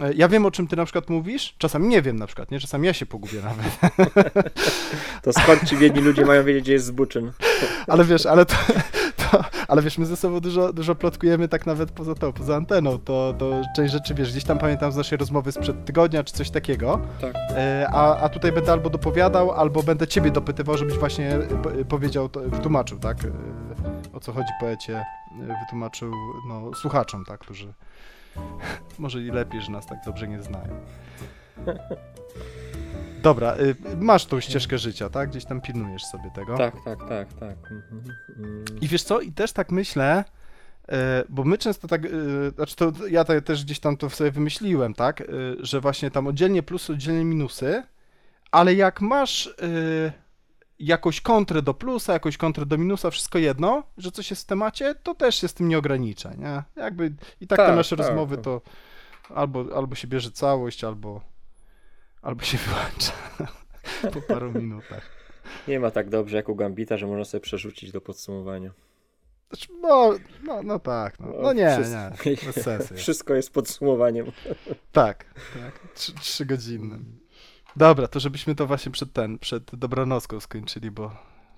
E, ja wiem, o czym ty na przykład mówisz, czasami nie wiem na przykład, nie? Czasami ja się pogubię nawet. To skąd ci biedni ludzie mają wiedzieć, gdzie jest zbuczyn? Ale wiesz, ale to, to, ale wiesz, my ze sobą dużo, dużo plotkujemy tak nawet poza to, poza anteną, to, to część rzeczy, wiesz, gdzieś tam pamiętam z naszej rozmowy sprzed tygodnia, czy coś takiego, Tak. E, a, a tutaj będę albo dopowiadał, albo będę ciebie dopytywał, żebyś właśnie po- powiedział, wytłumaczył, tak, e, o co chodzi poecie, e, wytłumaczył, no, słuchaczom, tak, którzy może i lepiej, że nas tak dobrze nie znają. Dobra, y, masz tą ścieżkę życia, tak? Gdzieś tam pilnujesz sobie tego. Tak, tak, tak, tak. Mhm. Mm. I wiesz co, i też tak myślę, e, bo my często tak, e, znaczy to ja to też gdzieś tam to sobie wymyśliłem, tak, e, że właśnie tam oddzielnie plusy, oddzielnie minusy, ale jak masz jakąś kontrę do plusa, jakąś kontrę do minusa, wszystko jedno, że coś jest w temacie, to też się z tym nie ogranicza, nie? Jakby i tak, te Tak, nasze tak. rozmowy to albo, albo się bierze całość, albo, albo się wyłącza po paru minutach. Nie ma tak dobrze jak u Gambita, że można sobie przerzucić do podsumowania. Znaczy, no, no, no tak, no, no nie, Wszystko- nie. Wszystko jest podsumowaniem. Tak, tak, trzy, trzygodzinnym. Dobra, to żebyśmy to właśnie przed ten, przed dobranocką skończyli, bo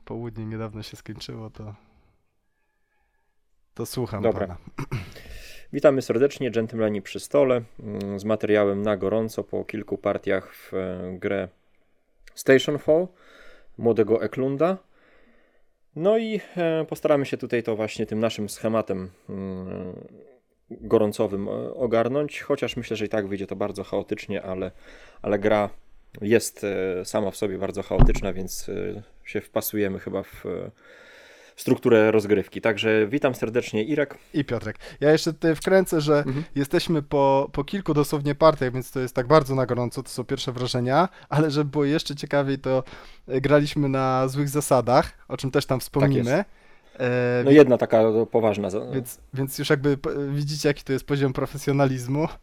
południe niedawno się skończyło, to to słucham Dobra. pana. Witamy serdecznie, dżentelmeni przy stole, mm, z materiałem na gorąco po kilku partiach w e, grę Station Fall młodego Eklunda. No i e, postaramy się tutaj to właśnie tym naszym schematem mm, gorącowym e, ogarnąć, chociaż myślę, że i tak wyjdzie to bardzo chaotycznie, ale, ale gra jest e, sama w sobie bardzo chaotyczna, więc e, się wpasujemy chyba w strukturę rozgrywki. Także witam serdecznie Irek. I Piotrek. Ja jeszcze tutaj wkręcę, że Mhm. jesteśmy po, po kilku dosłownie partiach, więc to jest tak bardzo na gorąco, to są pierwsze wrażenia, ale żeby było jeszcze ciekawiej, to e, graliśmy na złych zasadach, o czym też tam wspomnimy. E, No jedna taka poważna. Więc, więc już jakby widzicie, jaki to jest poziom profesjonalizmu.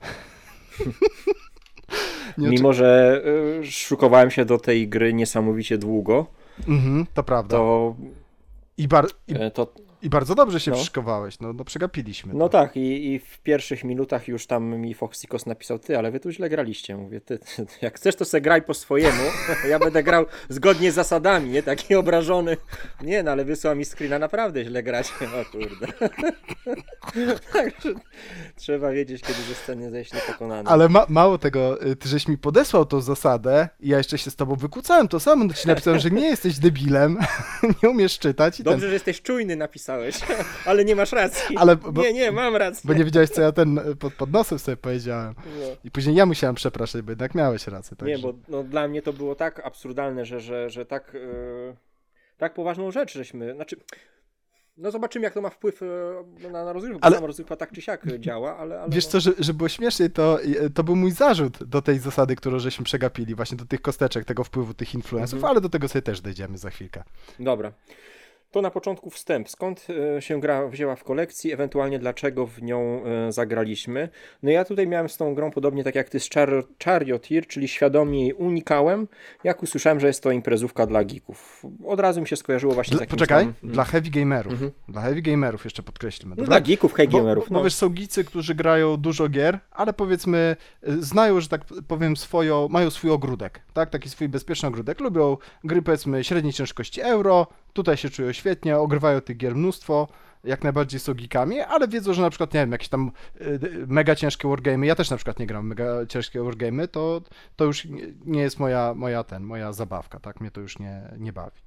Nie Mimo, że y, szukowałem się do tej gry niesamowicie długo, Mhm, to prawda. to, I, bar- i, e, to I bardzo dobrze się No. no, no przegapiliśmy. no to. tak, i, i w pierwszych minutach już tam mi Foxikos napisał, ty, ale wy tu źle graliście. Mówię, ty, jak chcesz, to se graj po swojemu, ja będę grał zgodnie z zasadami, nie? Taki obrażony. Nie, no ale wysłał mi screena, naprawdę źle grać. O kurde. Także trzeba wiedzieć, kiedy ze sceny zejść niepokonany. Ale ma- mało tego, y, ty żeś mi podesłał tą zasadę i ja jeszcze się z tobą wykłócałem to samo, ci napisałem, że nie jesteś debilem, nie umiesz czytać i ten, Dobrze, że jesteś czujny, napisałeś, ale nie masz racji. Ale bo- Nie, nie, mam rację. bo nie wiedziałeś, co ja ten y, pod, pod nosem sobie powiedziałem. No. I później ja musiałem przepraszać, bo jednak miałeś rację. Nie, Także. bo no, dla mnie to było tak absurdalne, że, że, że tak, e, tak poważną rzecz żeśmy, znaczy, no zobaczymy jak to ma wpływ e, na, na rozgrywkę, bo Ale- sama rozgrywka tak czy siak działa, ale... ale Wiesz no, co, że, że było śmieszniej, to, to był mój zarzut do tej zasady, którą żeśmy przegapili, właśnie do tych kosteczek, tego wpływu tych influenców, Mhm. ale do tego sobie też dojdziemy za chwilkę. Dobra. To na początku wstęp. Skąd e, się gra wzięła w kolekcji, ewentualnie dlaczego w nią e, zagraliśmy? No ja tutaj miałem z tą grą podobnie tak jak ty z Char Charioteer, czyli świadomie jej unikałem, jak usłyszałem, że jest to imprezówka dla geeków. Od razu mi się skojarzyło właśnie z Dla, takim poczekaj, samym- dla heavy gamerów. Mhm. Dla heavy gamerów jeszcze podkreślmy. No, dobra? dla geeków, Bo, gamerów. bo, bo no. wiesz, są gicy, którzy grają dużo gier, ale powiedzmy y, znają, że tak powiem, swoją, mają swój ogródek, tak? Taki swój bezpieczny ogródek. Lubią gry, powiedzmy, średniej ciężkości euro, tutaj się czują świetnie, ogrywają tych gier mnóstwo, jak najbardziej są geekami, ale wiedzą, że na przykład, nie wiem, jakieś tam y, y, mega ciężkie wargamy, ja też na przykład nie gram mega ciężkie wargamy, to, to już nie- jest moja, moja ten, moja zabawka, tak? Mnie to już nie, nie bawi.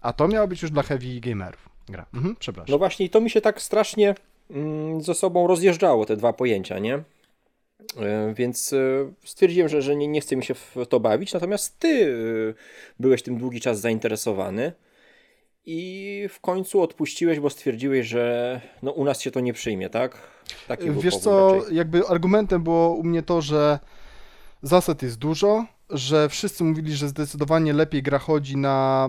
A to miało być już dla heavy gamerów gra. Mhm, przepraszam. No właśnie, to mi się tak strasznie mm, ze sobą rozjeżdżało, te dwa pojęcia, nie? E, Więc e, stwierdziłem, że, że nie, nie chce mi się w to bawić, natomiast ty byłeś tym długi czas zainteresowany i w końcu odpuściłeś, bo stwierdziłeś, że no, u nas się to nie przyjmie, tak? Taki Wiesz co, raczej. jakby argumentem było u mnie to, że zasad jest dużo, że wszyscy mówili, że zdecydowanie lepiej gra chodzi na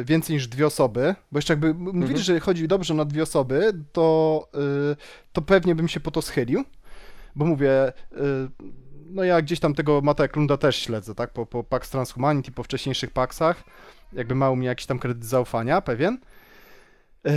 e, więcej niż dwie osoby, bo jeszcze jakby mówili, Mhm. że chodzi dobrze na dwie osoby, to, e, to pewnie bym się po to schylił, bo mówię, e, no ja gdzieś tam tego Mata Eklunda też śledzę, tak, po, po Pax Transhumanity, po wcześniejszych Paxach, jakby ma u mnie jakiś tam kredyt zaufania, pewien. Yy,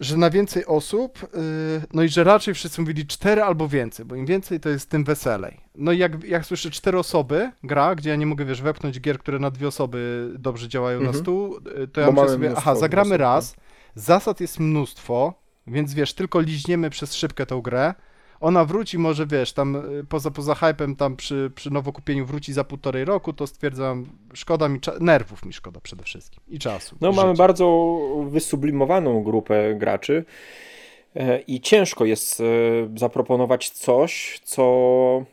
że na więcej osób, yy, no i że raczej wszyscy mówili cztery albo więcej, bo im więcej to jest tym weselej. No i jak, jak słyszę cztery osoby gra, gdzie ja nie mogę, wiesz, wepchnąć gier, które na dwie osoby dobrze działają Mhm. na stół, yy, to ja Bo myślę sobie, aha, zagramy osób, no. raz, zasad jest mnóstwo, więc wiesz, tylko liźniemy przez szybkę tą grę, ona wróci może, wiesz, tam y, poza, poza hypem, tam przy, przy nowokupieniu wróci za półtorej roku, to stwierdzam, szkoda mi, nerwów mi szkoda przede wszystkim i czasu. No, i mamy życia. bardzo wysublimowaną grupę graczy e, i ciężko jest e, zaproponować coś, co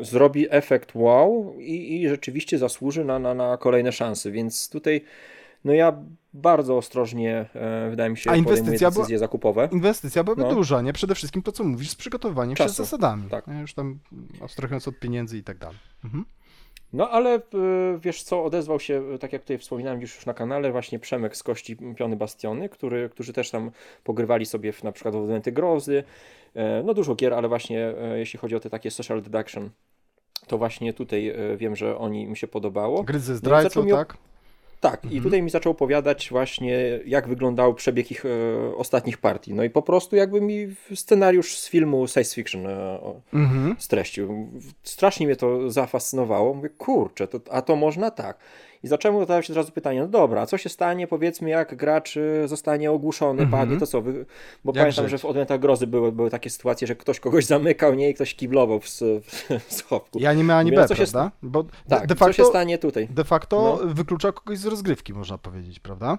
zrobi efekt wow i, i rzeczywiście zasłuży na, na, na kolejne szanse, więc tutaj no ja bardzo ostrożnie, e, wydaje mi się, A inwestycja była- decyzje zakupowe. Inwestycja byłaby No. duża, nie? Przede wszystkim to, co mówisz, z przygotowaniem się z Czasu, zasadami. tak. Nie? Już tam abstrahując od pieniędzy i tak dalej. Mhm. No ale e, wiesz co, odezwał się, e, tak jak tutaj wspominałem już już na kanale, właśnie Przemek z Kości Piony Bastiony, który, którzy też tam pogrywali sobie w, na przykład w Elementy Grozy, no dużo gier, ale właśnie jeśli chodzi o te takie social deduction, to właśnie tutaj wiem, że oni mi się podobało. Gry ze No zdrajcą, zaczął mi- tak? Tak, i Mhm. tutaj mi zaczął opowiadać właśnie, jak wyglądał przebieg ich e, ostatnich partii. No i po prostu jakby mi scenariusz z filmu science fiction e, Mhm. streścił. Strasznie mnie to zafascynowało. Mówię, kurczę, to, a to można tak. I zacząłem zadawać się od razu pytanie, no dobra, a co się stanie, powiedzmy, jak gracz y, zostanie ogłuszony, Mhm. padnie, to co? Wy... Bo Jak pamiętam, żyć? że w Odmętach Grozy były, były takie sytuacje, że ktoś kogoś zamykał, nie, i ktoś kiblował w, w schowku. I ani my, ani Mówię, B, co się prawda? Bo Tak, de co się facto, stanie tutaj? de facto No. wyklucza kogoś z rozgrywki, można powiedzieć, prawda?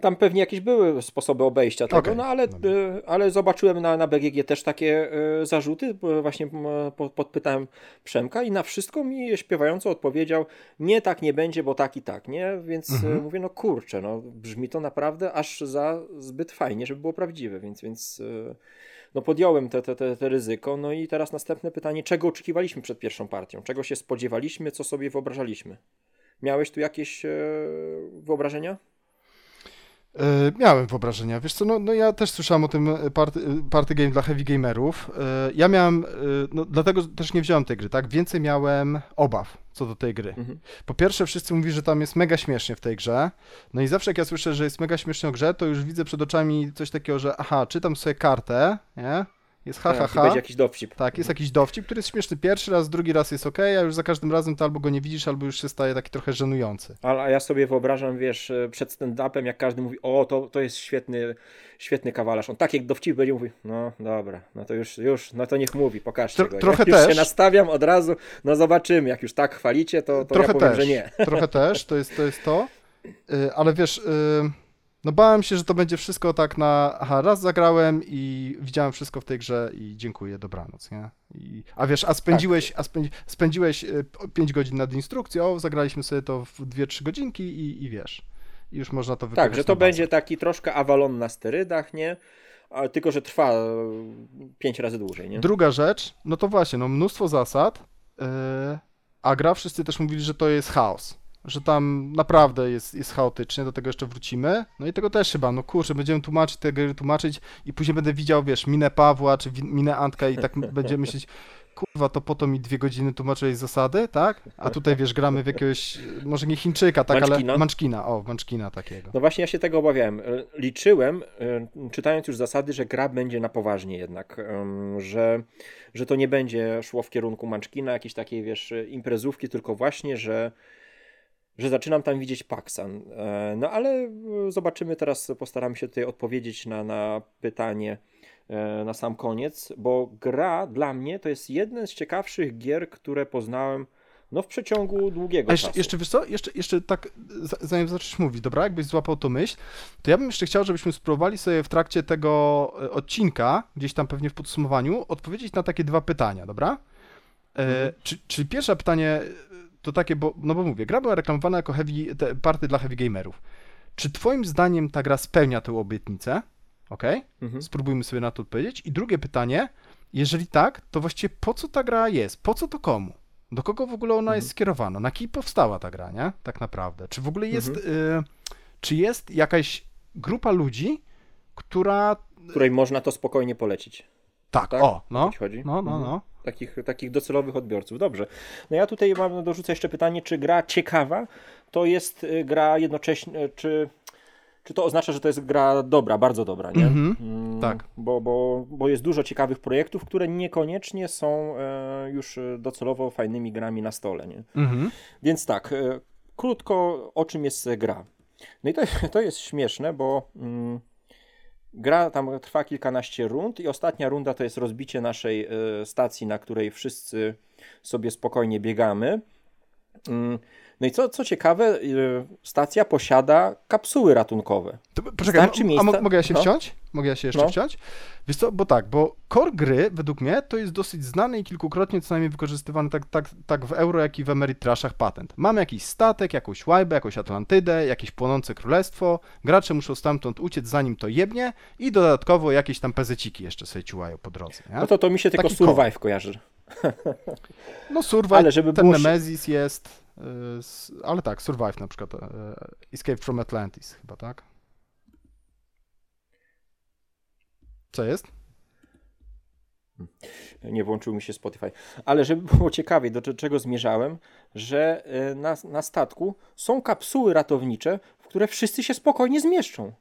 Tam pewnie jakieś były sposoby obejścia tego, Okej, no ale, dobra. y, ale zobaczyłem na, na BGG też takie y, zarzuty, właśnie podpytałem Przemka i na wszystko mi śpiewająco odpowiedział, nie tak nie będzie, bo tak i tak, nie? Więc y, Mhm. mówię, no kurczę, no brzmi to naprawdę aż za zbyt fajnie, żeby było prawdziwe, więc, więc no podjąłem te, te, te, te ryzyko. No i teraz następne pytanie, czego oczekiwaliśmy przed pierwszą partią? Czego się spodziewaliśmy, co sobie wyobrażaliśmy? Miałeś tu jakieś e, wyobrażenia? E, miałem wyobrażenia. Wiesz co, no, no ja też słyszałem o tym e, party, e, party game dla heavy gamerów. Ja miałem, no dlatego też nie wziąłem tej gry, tak? Więcej miałem obaw co do tej gry. Mhm. Po pierwsze, wszyscy mówili, że tam jest mega śmiesznie w tej grze. No i zawsze jak ja słyszę, że jest mega śmiesznie w grze, to już widzę przed oczami coś takiego, że aha, czytam sobie kartę, nie? Jest ha, ha, ha. będzie jakiś dowcip. Tak, jest jakiś dowcip, który jest śmieszny pierwszy raz, drugi raz jest ok, a już za każdym razem to albo go nie widzisz, albo już się staje taki trochę żenujący. Ale a ja sobie wyobrażam, wiesz, e, przed stand-upem, jak każdy mówi, o, to, to jest świetny, świetny kawalarz. On tak jak dowcip będzie mówi, no dobra, no to już, już, no to niech mówi, pokażcie Tro- go. trochę ja już też. się nastawiam od razu, no zobaczymy, jak już tak chwalicie, to, to Trochę ja powiem, też, że nie. trochę też, to jest to. Jest to. Y, ale wiesz, y, no bałem się, że to będzie wszystko tak na, aha, raz zagrałem i widziałem wszystko w tej grze i dziękuję, dobranoc, nie? I, a wiesz, a spędziłeś, a spędzi, spędziłeś 5 godzin nad instrukcją, zagraliśmy sobie to w 2-3 godzinki i, i wiesz, i już można to wypychać Tak, że to będzie taki troszkę Avalon na sterydach, nie? Ale tylko, że trwa e, pięć razy dłużej, nie? Druga rzecz, no to właśnie, no mnóstwo zasad, yy, a gra wszyscy też mówili, że to jest chaos. Że tam naprawdę jest, jest chaotycznie, do tego jeszcze wrócimy. No i tego też chyba, no kurczę, będziemy tłumaczyć te gry, tłumaczyć i później będę widział, wiesz, minę Pawła czy minę Antka i tak będziemy myśleć, kurwa, to po to mi dwie godziny tłumaczyłeś zasady, tak? A tutaj, wiesz, gramy w jakiegoś, może nie Chińczyka, tak, Munchkina? ale Manczkina, o, Manczkina takiego. No właśnie ja się tego obawiałem. E, Liczyłem, e, czytając już zasady, że gra będzie na poważnie jednak, że, że to nie będzie szło w kierunku Munchkina, jakiejś takiej, wiesz, imprezówki, tylko właśnie, że, że zaczynam tam widzieć Paxan. E, No ale e, zobaczymy teraz, postaramy się tutaj odpowiedzieć na, na pytanie e, na sam koniec, bo gra dla mnie to jest jeden z ciekawszych gier, które poznałem no w przeciągu długiego A jeszcze, czasu. jeszcze wiesz co, jeszcze, jeszcze tak, zanim zaczniesz mówić, dobra, jakbyś złapał to myśl, to ja bym jeszcze chciał, żebyśmy spróbowali sobie w trakcie tego e, odcinka, gdzieś tam pewnie w podsumowaniu, odpowiedzieć na takie dwa pytania, dobra? E, Mhm. czy, czyli pierwsze pytanie e, to takie, bo, no bo mówię, gra była reklamowana jako heavy, te party dla heavy gamerów. Czy twoim zdaniem ta gra spełnia tę obietnicę? Okej? Mhm. Spróbujmy sobie na to odpowiedzieć. I drugie pytanie, jeżeli tak, to właściwie po co ta gra jest? Po co to komu? Do kogo w ogóle ona Mhm. jest skierowana? Na kim powstała ta gra, nie? Tak naprawdę. Czy w ogóle jest, Mhm. y, czy jest jakaś grupa ludzi, która... której można to spokojnie polecić. Tak, Tak? o, no, chodzi? no, no, Mhm. no. Takich, takich docelowych odbiorców. Dobrze. No ja tutaj mam dorzucę jeszcze pytanie, czy gra ciekawa to jest y, gra jednocześnie, y, czy, czy to oznacza, że to jest gra dobra, bardzo dobra, nie? Mhm, Mm, tak. Bo, bo, bo jest dużo ciekawych projektów, które niekoniecznie są e, już e, docelowo fajnymi grami na stole, nie? Mhm. Więc tak, e, krótko o czym jest gra. No i to, to jest śmieszne, bo mm, gra tam trwa kilkanaście rund i ostatnia runda to jest rozbicie naszej e, stacji, na której wszyscy sobie spokojnie biegamy. No i co, co ciekawe, e, stacja posiada kapsuły ratunkowe. To, poczekaj, Starczy a, a miejsca- mo- mogę ja się no. wciąć? Mogę ja się jeszcze No. wciąć? Wiesz co, bo tak, bo core gry według mnie to jest dosyć znany i kilkukrotnie co najmniej wykorzystywany tak, tak, tak w euro, jak i w Ameritrashach patent. Mamy jakiś statek, jakąś łajbę, jakąś Atlantydę, jakieś płonące królestwo, gracze muszą stamtąd uciec zanim to jebnie i dodatkowo jakieś tam pezeciki jeszcze sobie ciułają po drodze, nie? No to to mi się tylko Taki Survive kojarzy. No Survive, Ale żeby ten było Nemesis jest, y, ale tak, Survive na przykład, y, Escape from Atlantis chyba, tak? Co jest? Nie włączył mi się Spotify. Ale żeby było ciekawiej, do czego zmierzałem, że e, na, na statku są kapsuły ratownicze, w które wszyscy się spokojnie zmieszczą.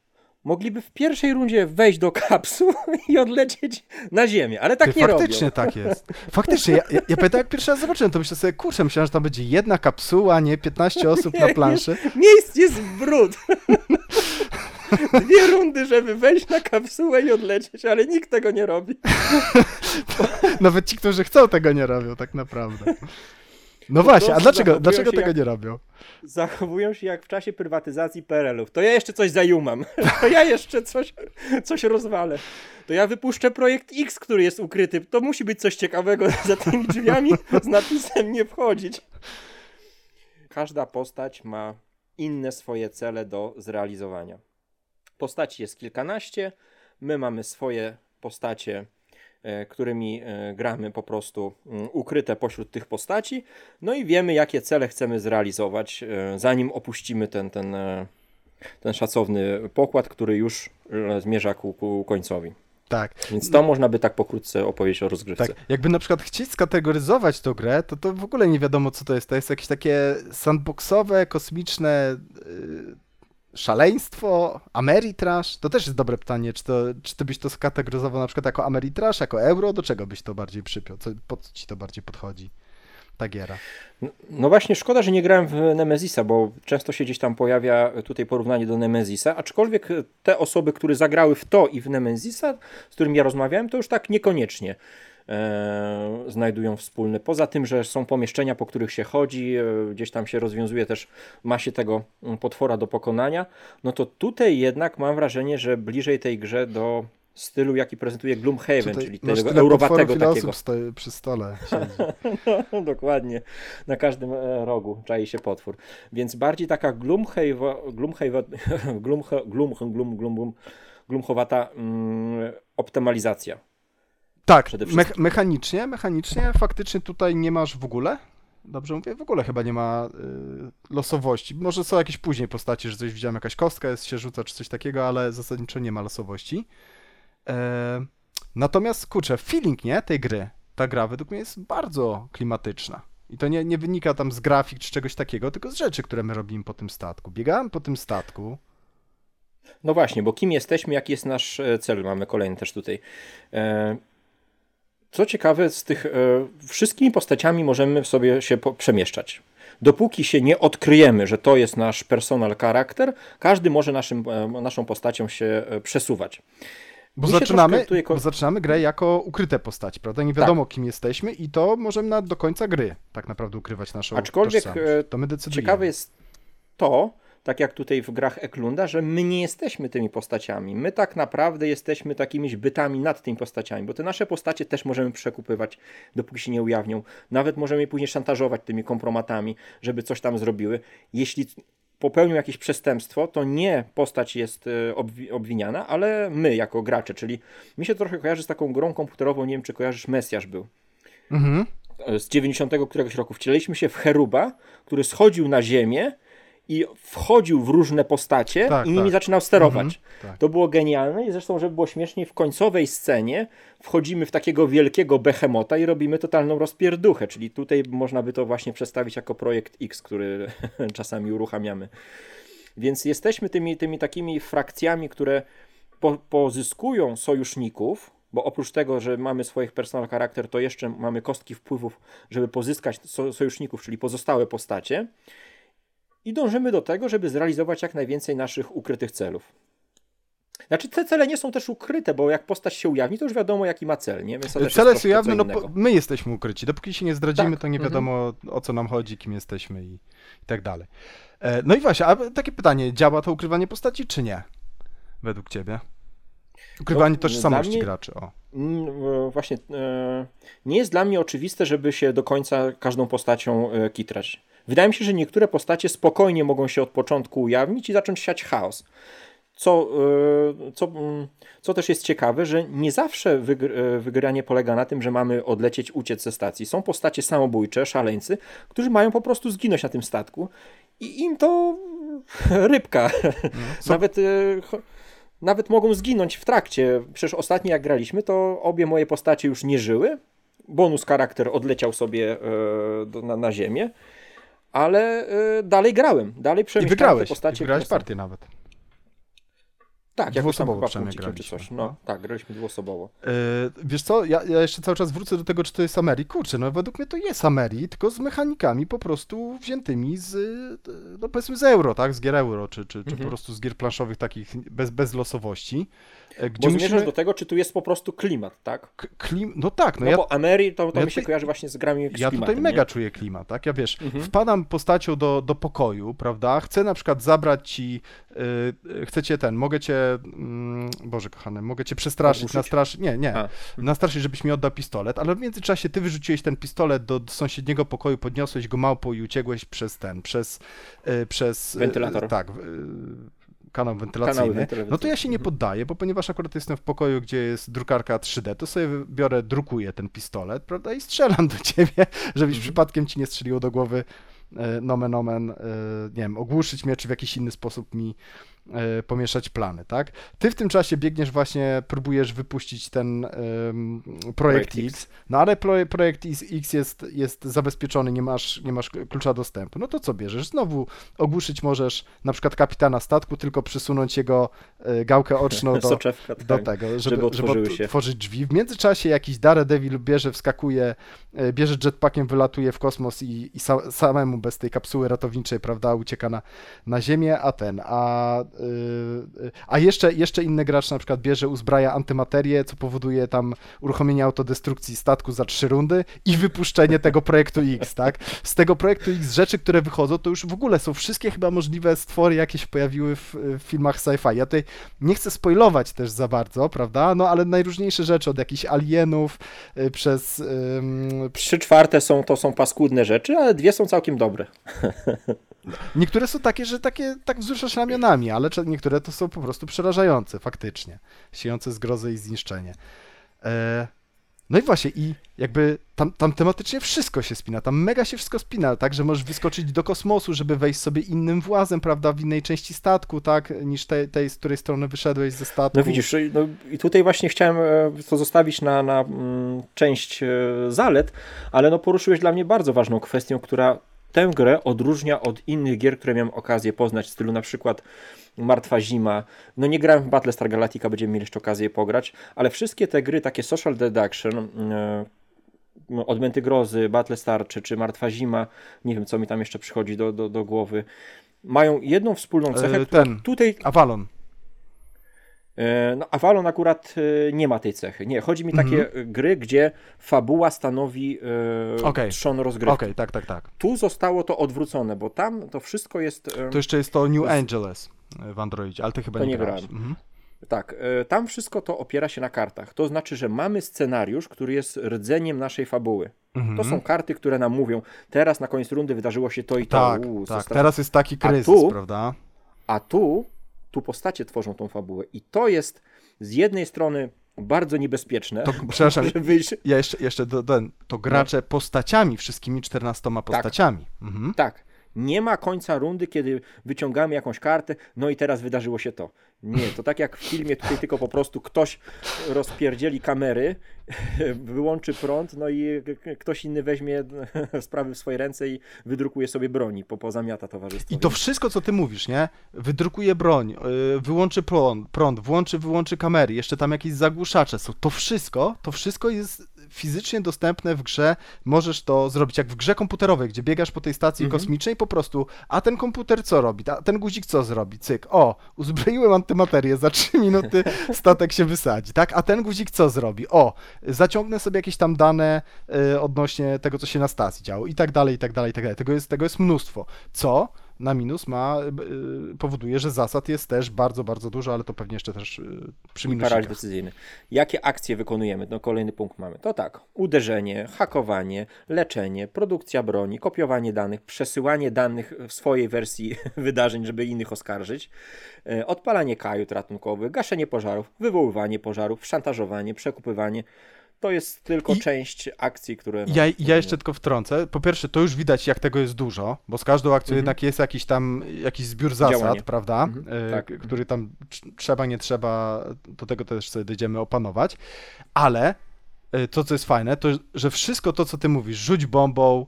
Mogliby w pierwszej rundzie wejść do kapsuł i odlecieć na ziemię, ale tak Ty, nie faktycznie robią. tak jest. Faktycznie, ja, ja, ja pamiętam jak pierwszy raz zobaczyłem, to myślę sobie, kurczę, myślałem, że tam będzie jedna kapsuła, nie 15 osób na planszy. Miejsc jest brud. Dwie rundy, żeby wejść na kapsułę i odlecieć, ale nikt tego nie robi. Nawet ci, którzy chcą, tego nie robią tak naprawdę. No właśnie, a dlaczego, dlaczego tego jak- nie robią? Zachowują się jak w czasie prywatyzacji PRL-ów. To ja jeszcze coś zajumam. To ja jeszcze coś, coś rozwalę. To ja wypuszczę projekt X, który jest ukryty. To musi być coś ciekawego za tymi drzwiami z napisem nie wchodzić. Każda postać ma inne swoje cele do zrealizowania. Postaci jest kilkanaście. My mamy swoje postacie, którymi e, gramy po prostu mm, ukryte pośród tych postaci. No i wiemy, jakie cele chcemy zrealizować, e, zanim opuścimy ten, ten, e, ten szacowny pokład, który już e, zmierza ku, ku końcowi. Tak. Więc to można by tak pokrótce opowiedzieć o rozgrywce. Tak, jakby na przykład chcieć skategoryzować tą grę, to to w ogóle nie wiadomo, co to jest. To jest jakieś takie sandboxowe, kosmiczne yy, szaleństwo, Ameritrash? To też jest dobre pytanie, czy, to, czy ty byś to skategoryzował na przykład jako Ameritrash, jako euro? Do czego byś to bardziej przypiął? Co, po co ci to bardziej podchodzi? Ta giera. No właśnie, szkoda, że nie grałem w Nemezisa, bo często się gdzieś tam pojawia tutaj porównanie do Nemezisa, aczkolwiek te osoby, które zagrały w to i w Nemezisa, z którymi ja rozmawiałem, to już tak niekoniecznie e, znajdują wspólny. Poza tym, że są pomieszczenia, po których się chodzi, e, gdzieś tam się rozwiązuje też masie tego mm, potwora do pokonania, no to tutaj jednak mam wrażenie, że bliżej tej grze do stylu, jaki prezentuje Gloomhaven, Tutaj czyli tego eurowatego takiego. stoi przy stole. No, dokładnie. Na każdym e, rogu czai się potwór. Więc bardziej taka glumhe, glum, glum, glum, glum, glumchowata mm, optymalizacja. Tak, me mechanicznie, mechanicznie faktycznie tutaj nie masz w ogóle. Dobrze mówię? W ogóle chyba nie ma y, losowości. Może są jakieś później postaci, że coś widziałem, jakaś kostka jest, się rzuca czy coś takiego, ale zasadniczo nie ma losowości. E, natomiast, kurczę, feeling, nie, tej gry, ta gra według mnie jest bardzo klimatyczna. I to nie, nie wynika tam z grafik czy czegoś takiego, tylko z rzeczy, które my robimy po tym statku. Biegałem po tym statku. No właśnie, bo kim jesteśmy, jaki jest nasz e, cel, mamy kolejny też tutaj. Co ciekawe, z tych e, wszystkimi postaciami możemy sobie się przemieszczać. Dopóki się nie odkryjemy, że to jest nasz personal charakter, każdy może naszym, e, naszą postacią się e, przesuwać. Bo zaczynamy, tutaj bo zaczynamy grę jako ukryte postaci, prawda? Nie wiadomo, kim jesteśmy i to możemy na, do końca gry tak naprawdę ukrywać naszą Aczkolwiek, tożsamość. To my decydujemy. Ciekawe jest to, tak jak tutaj w grach Eklunda, że my nie jesteśmy tymi postaciami. My tak naprawdę jesteśmy takimiś bytami nad tymi postaciami, bo te nasze postacie też możemy przekupywać, dopóki się nie ujawnią. Nawet możemy je później szantażować tymi kompromatami, żeby coś tam zrobiły. Jeśli popełnią jakieś przestępstwo, to nie postać jest e, obwi- obwiniana, ale my jako gracze, czyli mi się trochę kojarzy z taką grą komputerową, nie wiem czy kojarzysz, Mesjasz był Mhm. z 90 któregoś roku. Wcieliliśmy się w Cheruba, który schodził na ziemię i wchodził w różne postacie Tak, i nimi tak. zaczynał sterować. Mhm, tak. To było genialne i zresztą, żeby było śmieszniej, w końcowej scenie wchodzimy w takiego wielkiego behemota i robimy totalną rozpierduchę, czyli tutaj można by to właśnie przedstawić jako projekt X, który czasami uruchamiamy. Więc jesteśmy tymi, tymi takimi frakcjami, które po, pozyskują sojuszników, bo oprócz tego, że mamy swoich personal charakter, to jeszcze mamy kostki wpływów, żeby pozyskać so, sojuszników, czyli pozostałe postacie. I dążymy do tego, żeby zrealizować jak najwięcej naszych ukrytych celów. Znaczy te cele nie są też ukryte, bo jak postać się ujawni, to już wiadomo jaki ma cel, nie? Więc Cele są jawne, no my jesteśmy ukryci. Dopóki się nie zdradzimy, Tak. to nie Mhm. wiadomo o co nam chodzi, kim jesteśmy i, i tak dalej. E, No i właśnie, a takie pytanie, działa to ukrywanie postaci, czy nie? Według ciebie? Ukrywanie No, tożsamości mnie- graczy, o. Właśnie, e, nie jest dla mnie oczywiste, żeby się do końca każdą postacią e, kitrać. Wydaje mi się, że niektóre postacie spokojnie mogą się od początku ujawnić i zacząć siać chaos. Co, e, co, mm, co też jest ciekawe, że nie zawsze wygr wygranie polega na tym, że mamy odlecieć, uciec ze stacji. Są postacie samobójcze, szaleńcy, którzy mają po prostu zginąć na tym statku i im to rybka. Są- Nawet, nawet mogą zginąć w trakcie. Przecież ostatnio jak graliśmy, to obie moje postacie już nie żyły. Bonus charakter odleciał sobie e, na, na ziemię, ale e, dalej grałem. Dalej I przemyślałem wygrałeś, te postacie. i wygrałeś partię nawet. Tak, jakoś tam chyba przynajmniej czy coś. no. No, tak, graliśmy dwuosobowo. E, Wiesz co, ja, ja jeszcze cały czas wrócę do tego, czy to jest Ameri. Kurczę, no według mnie to jest Ameri, tylko z mechanikami po prostu wziętymi z, e, no powiedzmy z euro, tak? Z gier euro, czy, czy, czy Mhm. po prostu z gier planszowych takich bez, bez losowości. E, Bo Gdzie zmierzasz musimy... do tego, czy tu jest po prostu klimat, tak? K- Klim... No tak, no, No, ja, bo Ameri to, to ja mi się tutaj- kojarzy właśnie z grami z ja tutaj klimatem, mega nie? czuję klimat, tak? Ja wiesz, Mhm. wpadam postacią do, do pokoju, prawda? Chcę na przykład zabrać ci, y, y, chcę cię ten, mogę cię, mm, Boże kochany, mogę cię przestraszyć, Ogłuszyć? nastraszyć, nie, nie, A. nastraszyć, żebyś mi oddał pistolet, ale w międzyczasie ty wyrzuciłeś ten pistolet do, do sąsiedniego pokoju, podniosłeś go małpo i uciekłeś przez ten, przez, y, przez... y, Wentylator. tak, y, kanał wentylacyjny, Kanały wentylacyjne. no to ja się nie poddaję, bo ponieważ akurat jestem w pokoju, gdzie jest drukarka 3D, to sobie biorę, drukuję ten pistolet, prawda, i strzelam do ciebie, żebyś Mhm. przypadkiem ci nie strzeliło do głowy e, nomen omen, e, nie wiem, ogłuszyć mnie, czy w jakiś inny sposób mi pomieszać plany, tak? Ty w tym czasie biegniesz właśnie, próbujesz wypuścić ten em, projekt Projekt X, no ale pro, projekt X- X jest, jest zabezpieczony, nie masz, nie masz klucza dostępu. No to co bierzesz? Znowu ogłuszyć możesz na przykład kapitana statku, tylko przysunąć jego e, gałkę oczną do, Soczewka, tak. do tego, żeby, żeby żeby, otworzyły się. otworzyć drzwi. W międzyczasie jakiś Daredevil bierze, wskakuje, e, bierze jetpackiem, wylatuje w kosmos i, i sa, samemu bez tej kapsuły ratowniczej, prawda, ucieka na, na ziemię, a ten, a, a jeszcze, jeszcze inny gracz na przykład bierze, uzbraja antymaterię, co powoduje tam uruchomienie autodestrukcji statku za trzy rundy i wypuszczenie tego projektu X, tak? Z tego projektu X rzeczy, które wychodzą, to już w ogóle są wszystkie chyba możliwe stwory, jakie się pojawiły w, w filmach sci-fi. Ja tutaj nie chcę spoilować też za bardzo, prawda? No ale najróżniejsze rzeczy, od jakichś alienów, y, przez... Trzy czwarte są, to są paskudne rzeczy, ale dwie są całkiem dobre. niektóre są takie, że takie tak wzruszasz ramionami, ale niektóre to są po prostu przerażające, faktycznie. Siejące zgrozę i zniszczenie. E, no i właśnie, i jakby tam, tam tematycznie wszystko się spina, tam mega się wszystko spina, tak, że możesz wyskoczyć do kosmosu, żeby wejść sobie innym włazem, prawda, w innej części statku, tak, niż tej, tej z której strony wyszedłeś ze statku. No widzisz, no i tutaj właśnie chciałem e, to zostawić na, na mm, część e, zalet, ale no poruszyłeś dla mnie bardzo ważną kwestię, która tę grę odróżnia od innych gier, które miałem okazję poznać, w stylu na przykład Martwa Zima. No nie grałem w Battlestar Galactica, będziemy mieli jeszcze okazję pograć, ale wszystkie te gry, takie social deduction, e, Odmęty Grozy, Battlestar czy, czy Martwa Zima, nie wiem co mi tam jeszcze przychodzi do, do, do głowy, mają jedną wspólną cechę, E, ten, tutaj Avalon. E, No, Avalon akurat e, nie ma tej cechy. Nie, chodzi mi takie e, gry, gdzie fabuła stanowi e, Okej. trzon rozgrywki. Okej, tak, tak, tak. Tu zostało to odwrócone, bo tam to wszystko jest. e, To jeszcze jest to New jest- Angeles e, w Androidzie, ale ty chyba To nie, nie grałeś. Mhm. Tak, e, tam wszystko to opiera się na kartach. To znaczy, że mamy scenariusz, który jest rdzeniem naszej fabuły. Mhm. To są karty, które nam mówią, teraz na koniec rundy wydarzyło się to i to. Tak, tak. Teraz jest taki kryzys, tu- prawda? A tu, tu postacie tworzą tą fabułę. I to jest z jednej strony bardzo niebezpieczne. To, przepraszam, wyjść, ja jeszcze, jeszcze do, do, to gracze postaciami, wszystkimi 14 postaciami. Mhm. Tak. Nie ma końca rundy, kiedy wyciągamy jakąś kartę, no i teraz wydarzyło się to. Nie, to tak jak w filmie, tutaj tylko po prostu ktoś rozpierdzieli kamery, wyłączy prąd, no i ktoś inny weźmie sprawy w swoje ręce i wydrukuje sobie broni, po, pozamiata towarzystwo. I to wszystko, co ty mówisz, nie? Wydrukuje broń, yy, wyłączy prąd, prąd, włączy, wyłączy kamery, jeszcze tam jakieś zagłuszacze są. To wszystko, to wszystko jest fizycznie dostępne w grze, możesz to zrobić jak w grze komputerowej, gdzie biegasz po tej stacji mhm. kosmicznej po prostu, a ten komputer co robi, a ten guzik co zrobi, cyk, o, uzbroiłem antymaterię, za 3 minuty statek się wysadzi, tak, a ten guzik co zrobi, o, zaciągnę sobie jakieś tam dane y, odnośnie tego, co się na stacji działo i tak dalej, i tak dalej, i tak dalej, tego jest, tego jest mnóstwo, co na minus ma, y, powoduje, że zasad jest też bardzo, bardzo dużo, ale to pewnie jeszcze też y, przy minusie. Paraliż decyzyjny. Jakie akcje wykonujemy? No kolejny punkt mamy. To tak, uderzenie, hakowanie, leczenie, produkcja broni, kopiowanie danych, przesyłanie danych w swojej wersji wydarzeń, żeby innych oskarżyć, y, odpalanie kajut ratunkowych, gaszenie pożarów, wywoływanie pożarów, szantażowanie, przekupywanie, to jest tylko I część akcji, które. Ja, ja jeszcze tylko wtrącę. Po pierwsze, to już widać, jak tego jest dużo, bo z każdą akcją mhm. jednak jest jakiś tam jakiś zbiór zasad, Działanie. prawda? Mhm. Tak. Który tam trzeba, nie trzeba, do tego też sobie dojdziemy opanować. Ale e, to, co jest fajne, to że wszystko to, co ty mówisz, rzuć bombą,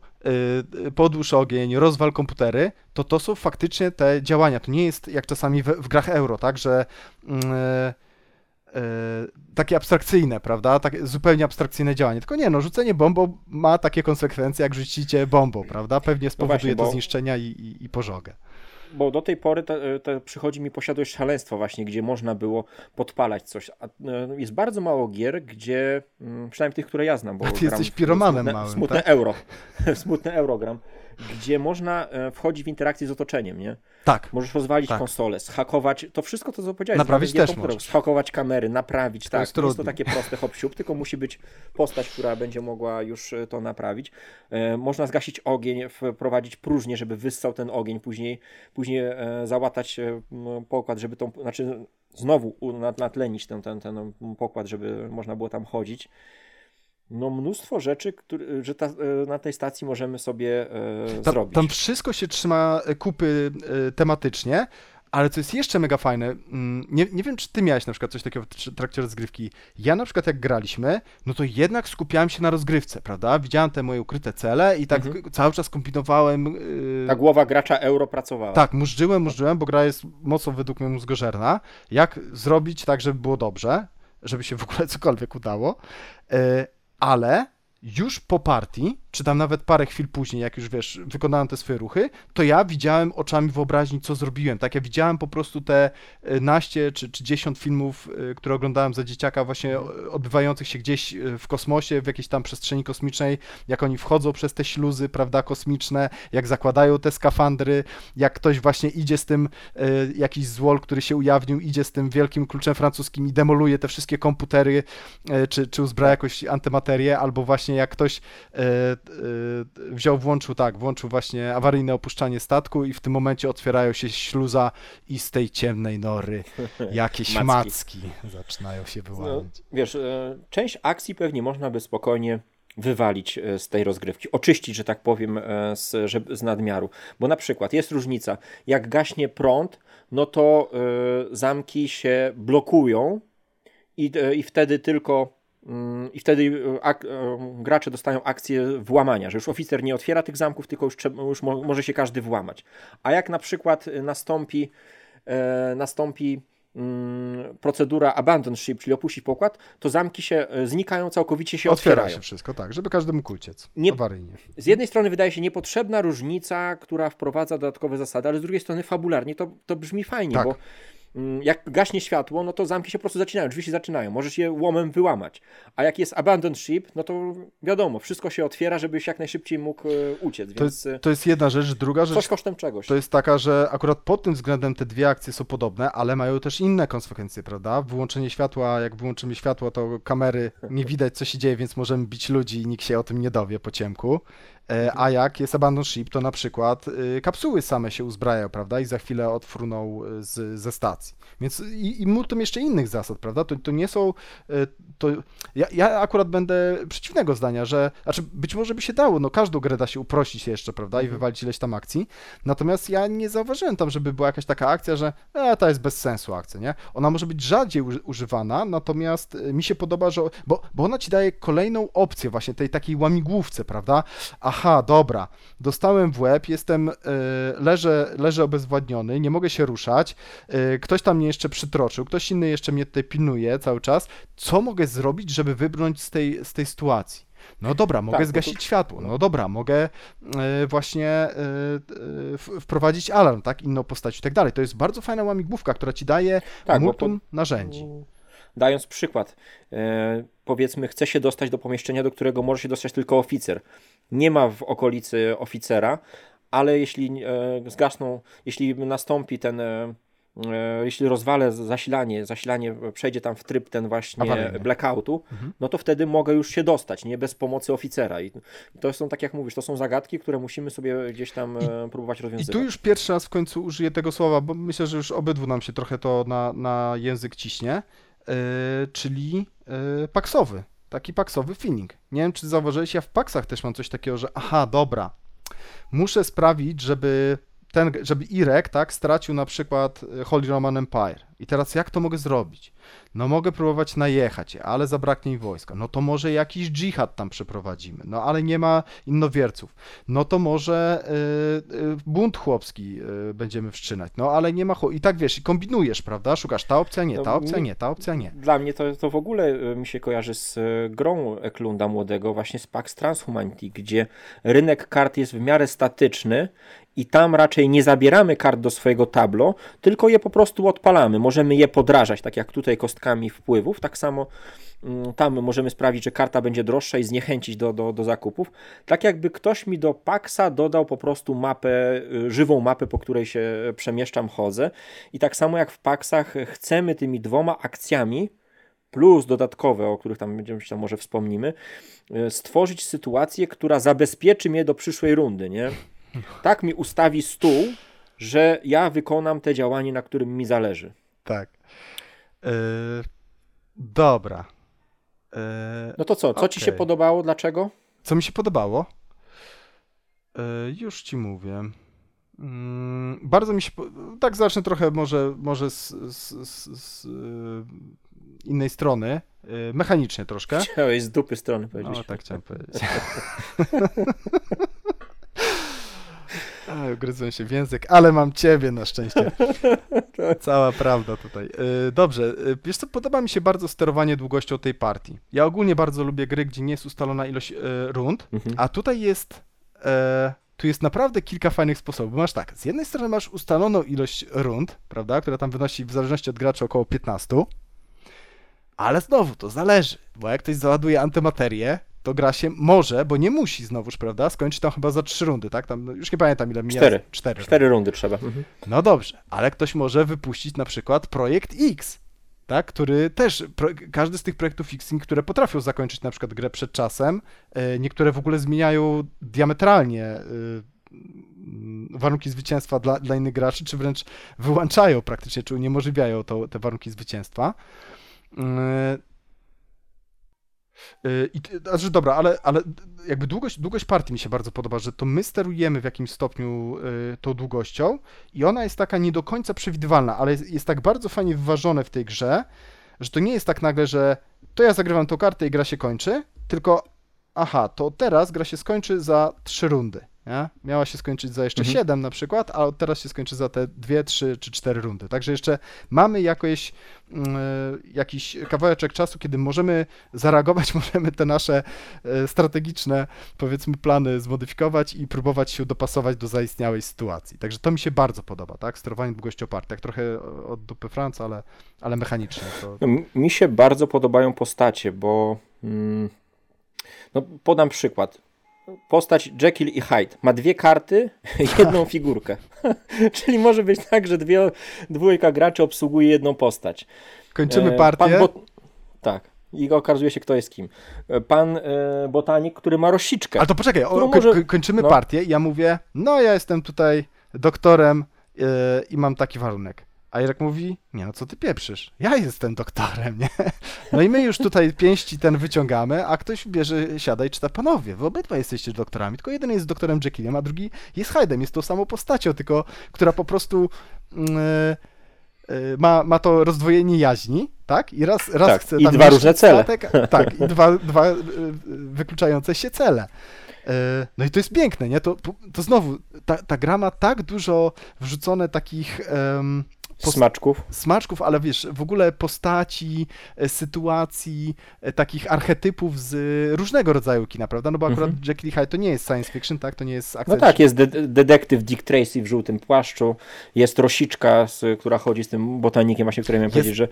yy, podłóż ogień, rozwal komputery, to to są faktycznie te działania. To nie jest jak czasami w, w grach euro, tak, że. Yy, E, takie abstrakcyjne, prawda? Tak, zupełnie abstrakcyjne działanie. Tylko nie, no, rzucenie bombą ma takie konsekwencje, jak rzucicie bombą, prawda? Pewnie no spowoduje no właśnie, to bo... zniszczenia i, i, i pożogę bo do tej pory te, te przychodzi mi posiadłość szaleństwa właśnie, gdzie można było podpalać coś. A, e, jest bardzo mało gier, gdzie, mm, przynajmniej tych, które ja znam, bo A ty jesteś piromanem smutne, małym, Smutne tak? euro. smutne eurogram gdzie można e, wchodzić w interakcję z otoczeniem, nie? Tak. Możesz rozwalić tak. konsolę, zhakować, to wszystko to, co powiedziałeś. Naprawić też możesz. Zhakować kamery, naprawić, to tak. Jest, to jest to takie proste hop tylko musi być postać, która będzie mogła już e, to naprawić. E, można zgasić ogień, wprowadzić próżnię, żeby wyssał ten ogień, później, później załatać pokład, żeby tą, znaczy znowu natlenić ten, ten, ten pokład, żeby można było tam chodzić no mnóstwo rzeczy, który, że ta, e, na tej stacji możemy sobie e, tam, zrobić. Tam wszystko się trzyma e, kupy e, tematycznie, ale co jest jeszcze mega fajne, mm, nie, nie wiem, czy ty miałeś na przykład coś takiego w trakcie rozgrywki. Ja na przykład jak graliśmy, no to jednak skupiałem się na rozgrywce, prawda? Widziałem te moje ukryte cele i tak mhm. cały czas kombinowałem. Yy... Ta głowa gracza euro pracowała. Tak, murzyłem, murzyłem, bo gra jest mocno według mnie mózgożerna. Jak zrobić tak, żeby było dobrze, żeby się w ogóle cokolwiek udało. Yy, ale już po partii, czy tam nawet parę chwil później, jak już wiesz, wykonałem te swoje ruchy, to ja widziałem oczami wyobraźni, co zrobiłem. Tak, ja widziałem po prostu te e, naście czy, czy dziesiąt filmów, e, które oglądałem za dzieciaka, właśnie odbywających się gdzieś e, w kosmosie, w jakiejś tam przestrzeni kosmicznej, jak oni wchodzą przez te śluzy, prawda, kosmiczne, jak zakładają te skafandry, jak ktoś właśnie idzie z tym, jakiś złol, który się ujawnił, idzie z tym wielkim kluczem francuskim i demoluje te wszystkie komputery, czy, czy uzbraja jakąś antymaterię, albo właśnie jak ktoś Y, wziął, włączył tak, włączył właśnie awaryjne opuszczanie statku i w tym momencie otwierają się śluza i z tej ciemnej nory jakieś macki, macki zaczynają się wyłaniać. No, wiesz, e, część akcji pewnie można by spokojnie wywalić e, z tej rozgrywki, oczyścić, że tak powiem, e, z, że, z nadmiaru. Bo na przykład jest różnica, jak gaśnie prąd, no to y, zamki się blokują i, i wtedy tylko I wtedy e, e, gracze dostają akcję włamania, że już oficer nie otwiera tych zamków, tylko już, już mo może się każdy włamać. A jak na przykład nastąpi, e, nastąpi mm, procedura abandon ship, czyli opuścić pokład, to zamki się e, znikają, całkowicie się Otwiera otwierają. się wszystko, tak, żeby każdy mógł uciec nie, awaryjnie. Z jednej strony wydaje się niepotrzebna różnica, która wprowadza dodatkowe zasady, ale z drugiej strony fabularnie to, to brzmi fajnie, tak. bo Mm, jak gaśnie światło, no to zamki się po prostu zaczynają, drzwi się zaczynają, możesz je łomem wyłamać. A jak jest abandoned ship, no to wiadomo, wszystko się otwiera, żebyś jak najszybciej mógł e, uciec. To, więc... jest, to jest jedna rzecz, druga rzecz. Coś kosztem czegoś. To jest taka, że akurat pod tym względem te dwie akcje są podobne, ale mają też inne konsekwencje, prawda? Wyłączenie światła, jak wyłączymy światło, to kamery nie widać, co się dzieje, więc możemy bić ludzi i nikt się o tym nie dowie po ciemku. E, a jak jest Abandon Ship, to na przykład y, kapsuły same się uzbrajają, prawda? I za chwilę odfruną y, z, ze stacji. Więc i, i multum jeszcze innych zasad, prawda? To, to nie są. To, ja, ja akurat będę przeciwnego zdania, że. Znaczy, być może by się dało, no każdą grę da się uprościć jeszcze, prawda? I Mhm. wywalić ileś tam akcji. Natomiast ja nie zauważyłem tam, żeby była jakaś taka akcja, że e, to jest bez sensu akcja, nie? Ona może być rzadziej uży- używana, natomiast mi się podoba, że. Bo, bo ona ci daje kolejną opcję, właśnie tej takiej łamigłówce, prawda? Aha, dobra, dostałem w łeb, jestem, y, leżę, leżę obezwładniony, nie mogę się ruszać, y, ktoś tam mnie jeszcze przytroczył, ktoś inny jeszcze mnie tutaj pilnuje cały czas. Co mogę zrobić, żeby wybrnąć z tej, z tej sytuacji? No dobra, mogę Tak, zgasić to- światło. No dobra, mogę y, właśnie y, y, wprowadzić alarm, tak? Inną postać i tak dalej. To jest bardzo fajna łamigłówka, która ci daje Tak, multum narzędzi. Dając przykład, e, powiedzmy, chce się dostać do pomieszczenia, do którego może się dostać tylko oficer. Nie ma w okolicy oficera, ale jeśli e, zgasną, jeśli nastąpi ten, e, jeśli rozwalę zasilanie, zasilanie przejdzie tam w tryb ten właśnie Awaryjny. blackoutu, Mhm. no to wtedy mogę już się dostać, nie bez pomocy oficera. I to są, tak jak mówisz, to są zagadki, które musimy sobie gdzieś tam e, próbować I rozwiązywać. tu już pierwszy raz w końcu użyję tego słowa, bo myślę, że już obydwu nam się trochę to na, na język ciśnie, czyli yy, paksowy. Taki paksowy feeling. Nie wiem, czy zauważyłeś, ja w paksach też mam coś takiego, że aha, dobra, muszę sprawić, żeby ten, żeby Irek, tak, stracił na przykład y, Holy Roman Empire. I teraz jak to mogę zrobić? No mogę próbować najechać je, ale zabraknie mi wojska. No to może jakiś dżihad tam przeprowadzimy. No ale nie ma innowierców. No to może y, y, bunt chłopski y, będziemy wszczynać. No ale nie ma. I tak wiesz, i kombinujesz, prawda? Szukasz ta opcja, nie, No, ta opcja, nie, ta opcja, nie. Dla mnie to, to w ogóle e, mi się kojarzy z e, grą Eklunda Młodego, właśnie z Pax Transhumanity, gdzie rynek kart jest w miarę statyczny i tam raczej nie zabieramy kart do swojego tablo, tylko je po prostu odpalamy. Możemy je podrażać, tak jak tutaj kostkami wpływów, tak samo mm, tam możemy sprawić, że karta będzie droższa i zniechęcić do, do, do zakupów. Tak jakby ktoś mi do Paxa dodał po prostu mapę, y, żywą mapę, po której się przemieszczam, chodzę. I tak samo jak w Paxach chcemy tymi dwoma akcjami plus dodatkowe, o których tam będziemy tam może wspomnimy, y, stworzyć sytuację, która zabezpieczy mnie do przyszłej rundy, nie? Tak mi ustawi stół, że ja wykonam te działanie, na którym mi zależy. Tak. Y, dobra. Y, No to co, co ci się podobało, dlaczego? Co mi się podobało? E, już ci mówię. Mm, bardzo mi się. Tak, zacznę trochę może, może z, z, z, z innej strony. Mechanicznie troszkę. Chciałeś z dupy strony powiedzieć. No, tak chciałem powiedzieć. A, Ugryzłem się w język, ale mam ciebie na szczęście. Cała prawda tutaj. Y, Dobrze, y, wiesz co, podoba mi się bardzo sterowanie długością tej partii. Ja ogólnie bardzo lubię gry, gdzie nie jest ustalona ilość y, rund, Mhm. a tutaj jest, e, tu jest naprawdę kilka fajnych sposobów. Masz tak, z jednej strony masz ustaloną ilość rund, prawda, która tam wynosi w zależności od gracza około 15, ale znowu to zależy, bo jak ktoś załaduje antymaterię, to gra się może, bo nie musi znowuż, prawda, skończyć tam chyba za trzy rundy, tak? Tam, no, już nie pamiętam ile mija. Cztery. Cztery. Cztery rundy trzeba. Mhm. No dobrze, ale ktoś może wypuścić na przykład projekt X, tak, który też, pro, każdy z tych projektów X, które potrafią zakończyć na przykład grę przed czasem, e, niektóre w ogóle zmieniają diametralnie e, mm, warunki zwycięstwa dla, dla innych graczy, czy wręcz wyłączają praktycznie, czy uniemożliwiają to, te warunki zwycięstwa. Yy, I, znaczy, dobra, ale, ale jakby długość, długość partii mi się bardzo podoba, że to my sterujemy w jakimś stopniu yy, tą długością i ona jest taka nie do końca przewidywalna, ale jest, jest tak bardzo fajnie wyważone w tej grze, że to nie jest tak nagle, że to ja zagrywam tą kartę i gra się kończy, tylko aha, to teraz gra się skończy za trzy rundy. Nie? Miała się skończyć za jeszcze Mhm. 7 na przykład, a teraz się skończy za te 2, 3 czy 4 rundy. Także jeszcze mamy jakoś, mm, jakiś kawałeczek czasu, kiedy możemy zareagować, możemy te nasze e, strategiczne, powiedzmy, plany zmodyfikować i próbować się dopasować do zaistniałej sytuacji. Także to mi się bardzo podoba, tak? Sterowanie długością partii. Tak trochę od dupy Franca, ale, ale mechanicznie. To... No, mi się bardzo podobają postacie, bo mm, no, podam przykład. Postać Jekyll i Hyde ma dwie karty, jedną figurkę. Czyli może być tak, że dwie, dwójka graczy obsługuje jedną postać. Kończymy E, partię. Bot... Tak. I okazuje się, kto jest kim. Pan e, botanik, który ma rosiczkę. Ale to poczekaj, o, może- ko- kończymy no. partię i ja mówię, no ja jestem tutaj doktorem yy, i mam taki warunek. A Irek mówi, nie no co ty pieprzysz, ja jestem doktorem, nie? No i my już tutaj pięści ten wyciągamy, a ktoś bierze, siada i czyta, panowie, wy obydwa jesteście doktorami, tylko jeden jest doktorem Jekyllem, a drugi jest Hyde'em, jest tą samą postacią, tylko która po prostu yy, yy, ma, ma to rozdwojenie jaźni, tak? I raz, raz Tak, chce i dwa różne cele. Statek, tak, i dwa, dwa yy, wykluczające się cele. E, No i to jest piękne, nie? To, to znowu, ta, ta gra ma tak dużo wrzucone takich Smaczków. smaczków, ale wiesz, w ogóle postaci, e, sytuacji, e, takich archetypów z różnego rodzaju kina, prawda? No bo akurat Mhm. Jekyll Hyde to nie jest science fiction, tak? To nie jest akcja No tak, jest de detektyw Dick Tracy w żółtym płaszczu, jest Rosiczka, z, która chodzi z tym botanikiem właśnie, który miałem Jest- powiedzieć, że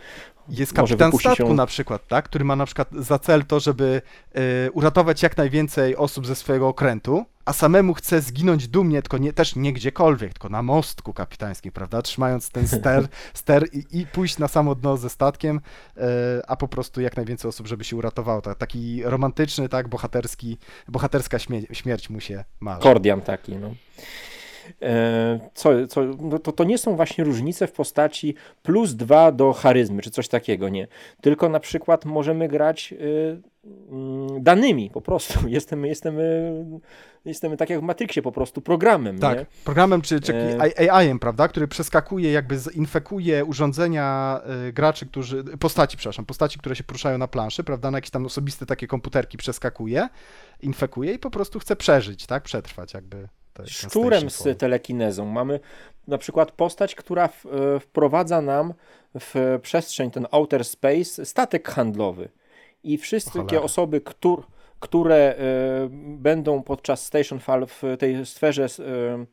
Jest kapitan statku na przykład, tak? Który ma na przykład za cel to, żeby e, uratować jak najwięcej osób ze swojego okrętu, a samemu chce zginąć dumnie, tylko nie, też nie gdziekolwiek, tylko na mostku kapitańskim, prawda? Trzymając ten ster, ster i, i pójść na samo dno ze statkiem, e, a po prostu jak najwięcej osób, żeby się uratowało. Tak, taki romantyczny, tak, bohaterski, bohaterska śmie śmierć mu się marzy. Kordian taki, no. E, Co, co, no to, to nie są właśnie różnice w postaci plus dwa do charyzmy, czy coś takiego, nie. Tylko na przykład możemy grać y, mm, danymi po prostu. Jestem, jestem, y, jestem tak jak w Matrixie po prostu programem, Tak, nie? programem czy, czy E, AI-em, prawda, który przeskakuje, jakby infekuje urządzenia y, graczy, którzy, postaci, przepraszam, postaci, które się poruszają na planszy, prawda, na jakieś tam osobiste takie komputerki przeskakuje, infekuje i po prostu chce przeżyć, tak, przetrwać jakby. Szczurem z telekinezą. Mamy na przykład postać, która w, e, wprowadza nam w przestrzeń, ten outer space, statek handlowy. I wszystkie osoby, któr, które e, będą podczas Station Fall w tej sferze e,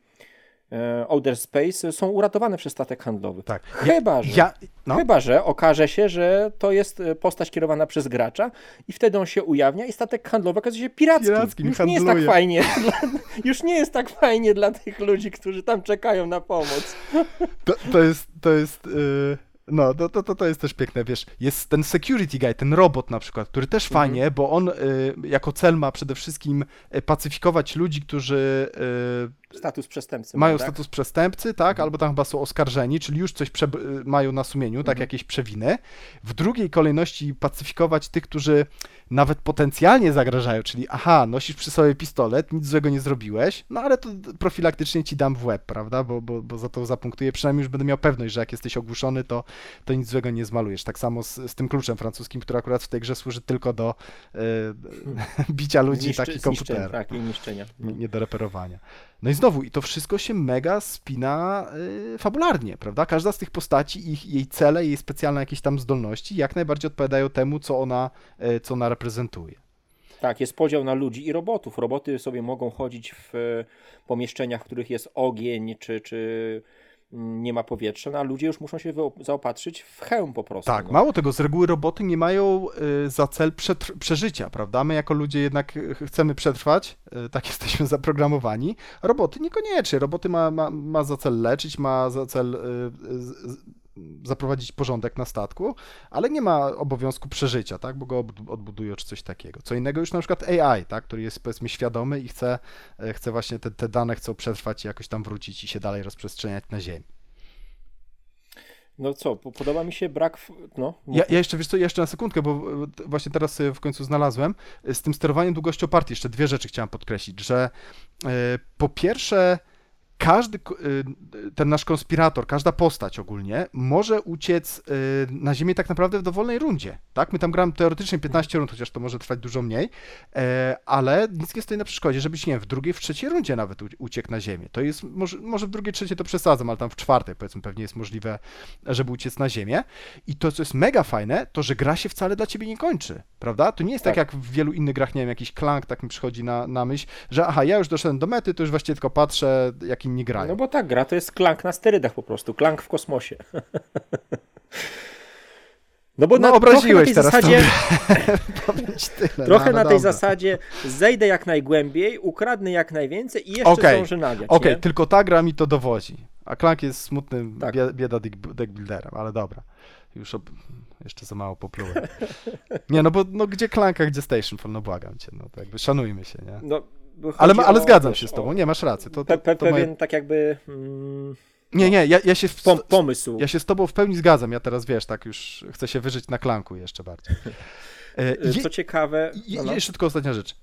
outer space, są uratowane przez statek handlowy. Tak. Chyba, że, Ja, no, chyba, że okaże się, że to jest e, postać kierowana przez gracza i wtedy on się ujawnia i statek handlowy okazuje się pirackim. Pirackim, Już nie jest tak handluje. fajnie. Dla, już nie jest tak fajnie dla tych ludzi, którzy tam czekają na pomoc. to, to jest, to jest, y, no, to, to, to, jest też piękne, wiesz, jest ten security guy, ten robot na przykład, który też Mhm. fajnie, bo on y, jako cel ma przede wszystkim pacyfikować ludzi, którzy y, Status przestępcy. mają tak? status przestępcy, tak, albo tam chyba są oskarżeni, czyli już coś y, mają na sumieniu, tak, Mhm. jakieś przewiny. W drugiej kolejności pacyfikować tych, którzy nawet potencjalnie zagrażają, czyli aha, nosisz przy sobie pistolet, nic złego nie zrobiłeś, no ale to profilaktycznie ci dam w łeb, prawda, bo, bo, bo za to zapunktuję, przynajmniej już będę miał pewność, że jak jesteś ogłuszony, to, to nic złego nie zmalujesz. Tak samo z, z tym kluczem francuskim, który akurat w tej grze służy tylko do y, bicia ludzi, Zniszczy- taki komputer Tak, i niszczenia. nie, nie do reperowania. No i znowu, i to wszystko się mega spina y, fabularnie, prawda? Każda z tych postaci, ich, jej cele, jej specjalne jakieś tam zdolności jak najbardziej odpowiadają temu, co ona, y, co ona reprezentuje. Tak, jest podział na ludzi i robotów. Roboty sobie mogą chodzić w e, pomieszczeniach, w których jest ogień, czy, czy nie ma powietrza, no, a ludzie już muszą się zaopatrzyć w hełm po prostu. Tak, no. mało tego, z reguły roboty nie mają y, za cel przeżycia, prawda? My jako ludzie jednak y, chcemy przetrwać, y, tak jesteśmy zaprogramowani. Roboty niekoniecznie. Roboty ma, ma, ma za cel leczyć, ma za cel zaprowadzić porządek na statku, ale nie ma obowiązku przeżycia, tak? Bo go odbud- odbudują czy coś takiego. Co innego już na przykład AI, tak? Który jest powiedzmy świadomy i chce, y, chce właśnie te, te dane chcą przetrwać i jakoś tam wrócić i się dalej rozprzestrzeniać na Ziemi. No co, po- podoba mi się brak. No, Ja, ja jeszcze, wiesz co, jeszcze na sekundkę, bo e, właśnie teraz sobie w końcu znalazłem. E, Z tym sterowaniem długością partii jeszcze dwie rzeczy chciałem podkreślić, że e, po pierwsze każdy, e, ten nasz konspirator, każda postać ogólnie może uciec e, na ziemię tak naprawdę w dowolnej rundzie, tak? My tam gramy teoretycznie 15 rund, chociaż to może trwać dużo mniej, e, ale nic nie stoi na przeszkodzie, żebyś, nie wiem, w drugiej, w trzeciej rundzie nawet uciekł na ziemię. To jest, może, może w drugiej, trzeciej to przesadzam, ale tam w czwartej powiedzmy pewnie jest możliwe, żeby uciec na ziemię. I to, co jest mega fajne, to, że gra się wcale dla ciebie nie kończy, prawda? To nie jest tak, Tak. jak w wielu innych grach, nie wiem, jakiś klank tak mi przychodzi na, na myśl, że aha, ja już doszedłem do mety, to już właściwie tylko patrzę, jak inni grają. no bo tak, gra to jest klank na sterydach po prostu. Klank w kosmosie. No bo No, na, obraziłeś trochę na tej teraz zasadzie, tyle, trochę no, na no tej dobra. zasadzie zejdę jak najgłębiej, ukradnę jak najwięcej i jeszcze Okej, zdążę nagiać. Okej, nie? tylko ta gra mi to dowodzi. A Klank jest smutnym Tak. bie- bieda deck- deckbuilderem, ale dobra. już ob... jeszcze za mało poplułem. Nie, no bo no, gdzie Klanka, gdzie Stationfall, no błagam cię, no to jakby szanujmy się, nie? No, ale, ale o- zgadzam wiesz, się z tobą, nie, masz rację. To, to, to moje... pewien tak jakby mm, Nie, nie, ja, ja się w... pom, pomysł. Ja się z tobą w pełni zgadzam. Ja teraz wiesz, tak już chcę się wyżyć na klanku jeszcze bardziej. E, je- Co ciekawe, je- no, no. Jeszcze tylko ostatnia rzecz.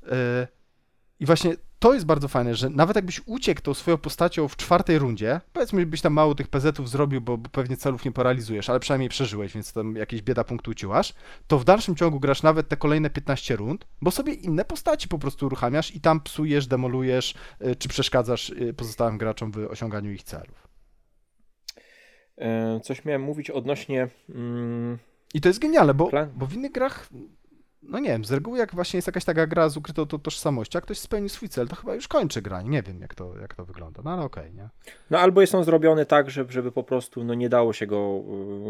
I właśnie to jest bardzo fajne, że nawet jakbyś uciekł tą swoją postacią w czwartej rundzie, powiedzmy, byś tam mało tych PZ-ów zrobił, bo, bo pewnie celów nie paralizujesz, ale przynajmniej przeżyłeś, więc tam jakieś bieda punktu uciłasz, to w dalszym ciągu grasz nawet te kolejne 15 rund, bo sobie inne postaci po prostu uruchamiasz i tam psujesz, demolujesz, e, czy przeszkadzasz e, pozostałym graczom w osiąganiu ich celów. E, Coś miałem mówić odnośnie. Mm, I to jest genialne, bo, bo w innych grach, no nie wiem, z reguły jak właśnie jest jakaś taka gra z ukrytą to, tożsamością, jak ktoś spełni swój cel, to chyba już kończy granie. Nie wiem, jak to, jak to wygląda, no ale okej, nie? no albo jest on zrobiony tak, żeby, żeby po prostu no, nie dało się go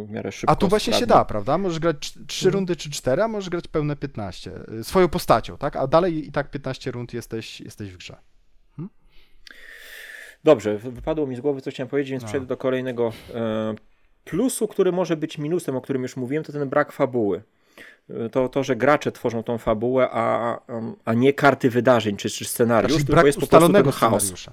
y, w miarę szybko. A tu właśnie się sprawnie- da, prawda? Możesz grać trz- trzy Mhm. rundy czy cztery, a możesz grać pełne 15. y, Swoją postacią, tak? A dalej i tak 15 rund jesteś, jesteś w grze. Dobrze, wy- wypadło mi z głowy, co chciałem powiedzieć, więc No. przejdę do kolejnego e, plusu, który może być minusem, o którym już mówiłem, to ten brak fabuły. To, to, że gracze tworzą tą fabułę, a, a- nie karty wydarzeń czy, czy scenariusz, Znaczy, tylko brak jest po ustalonego chaos. scenariusza.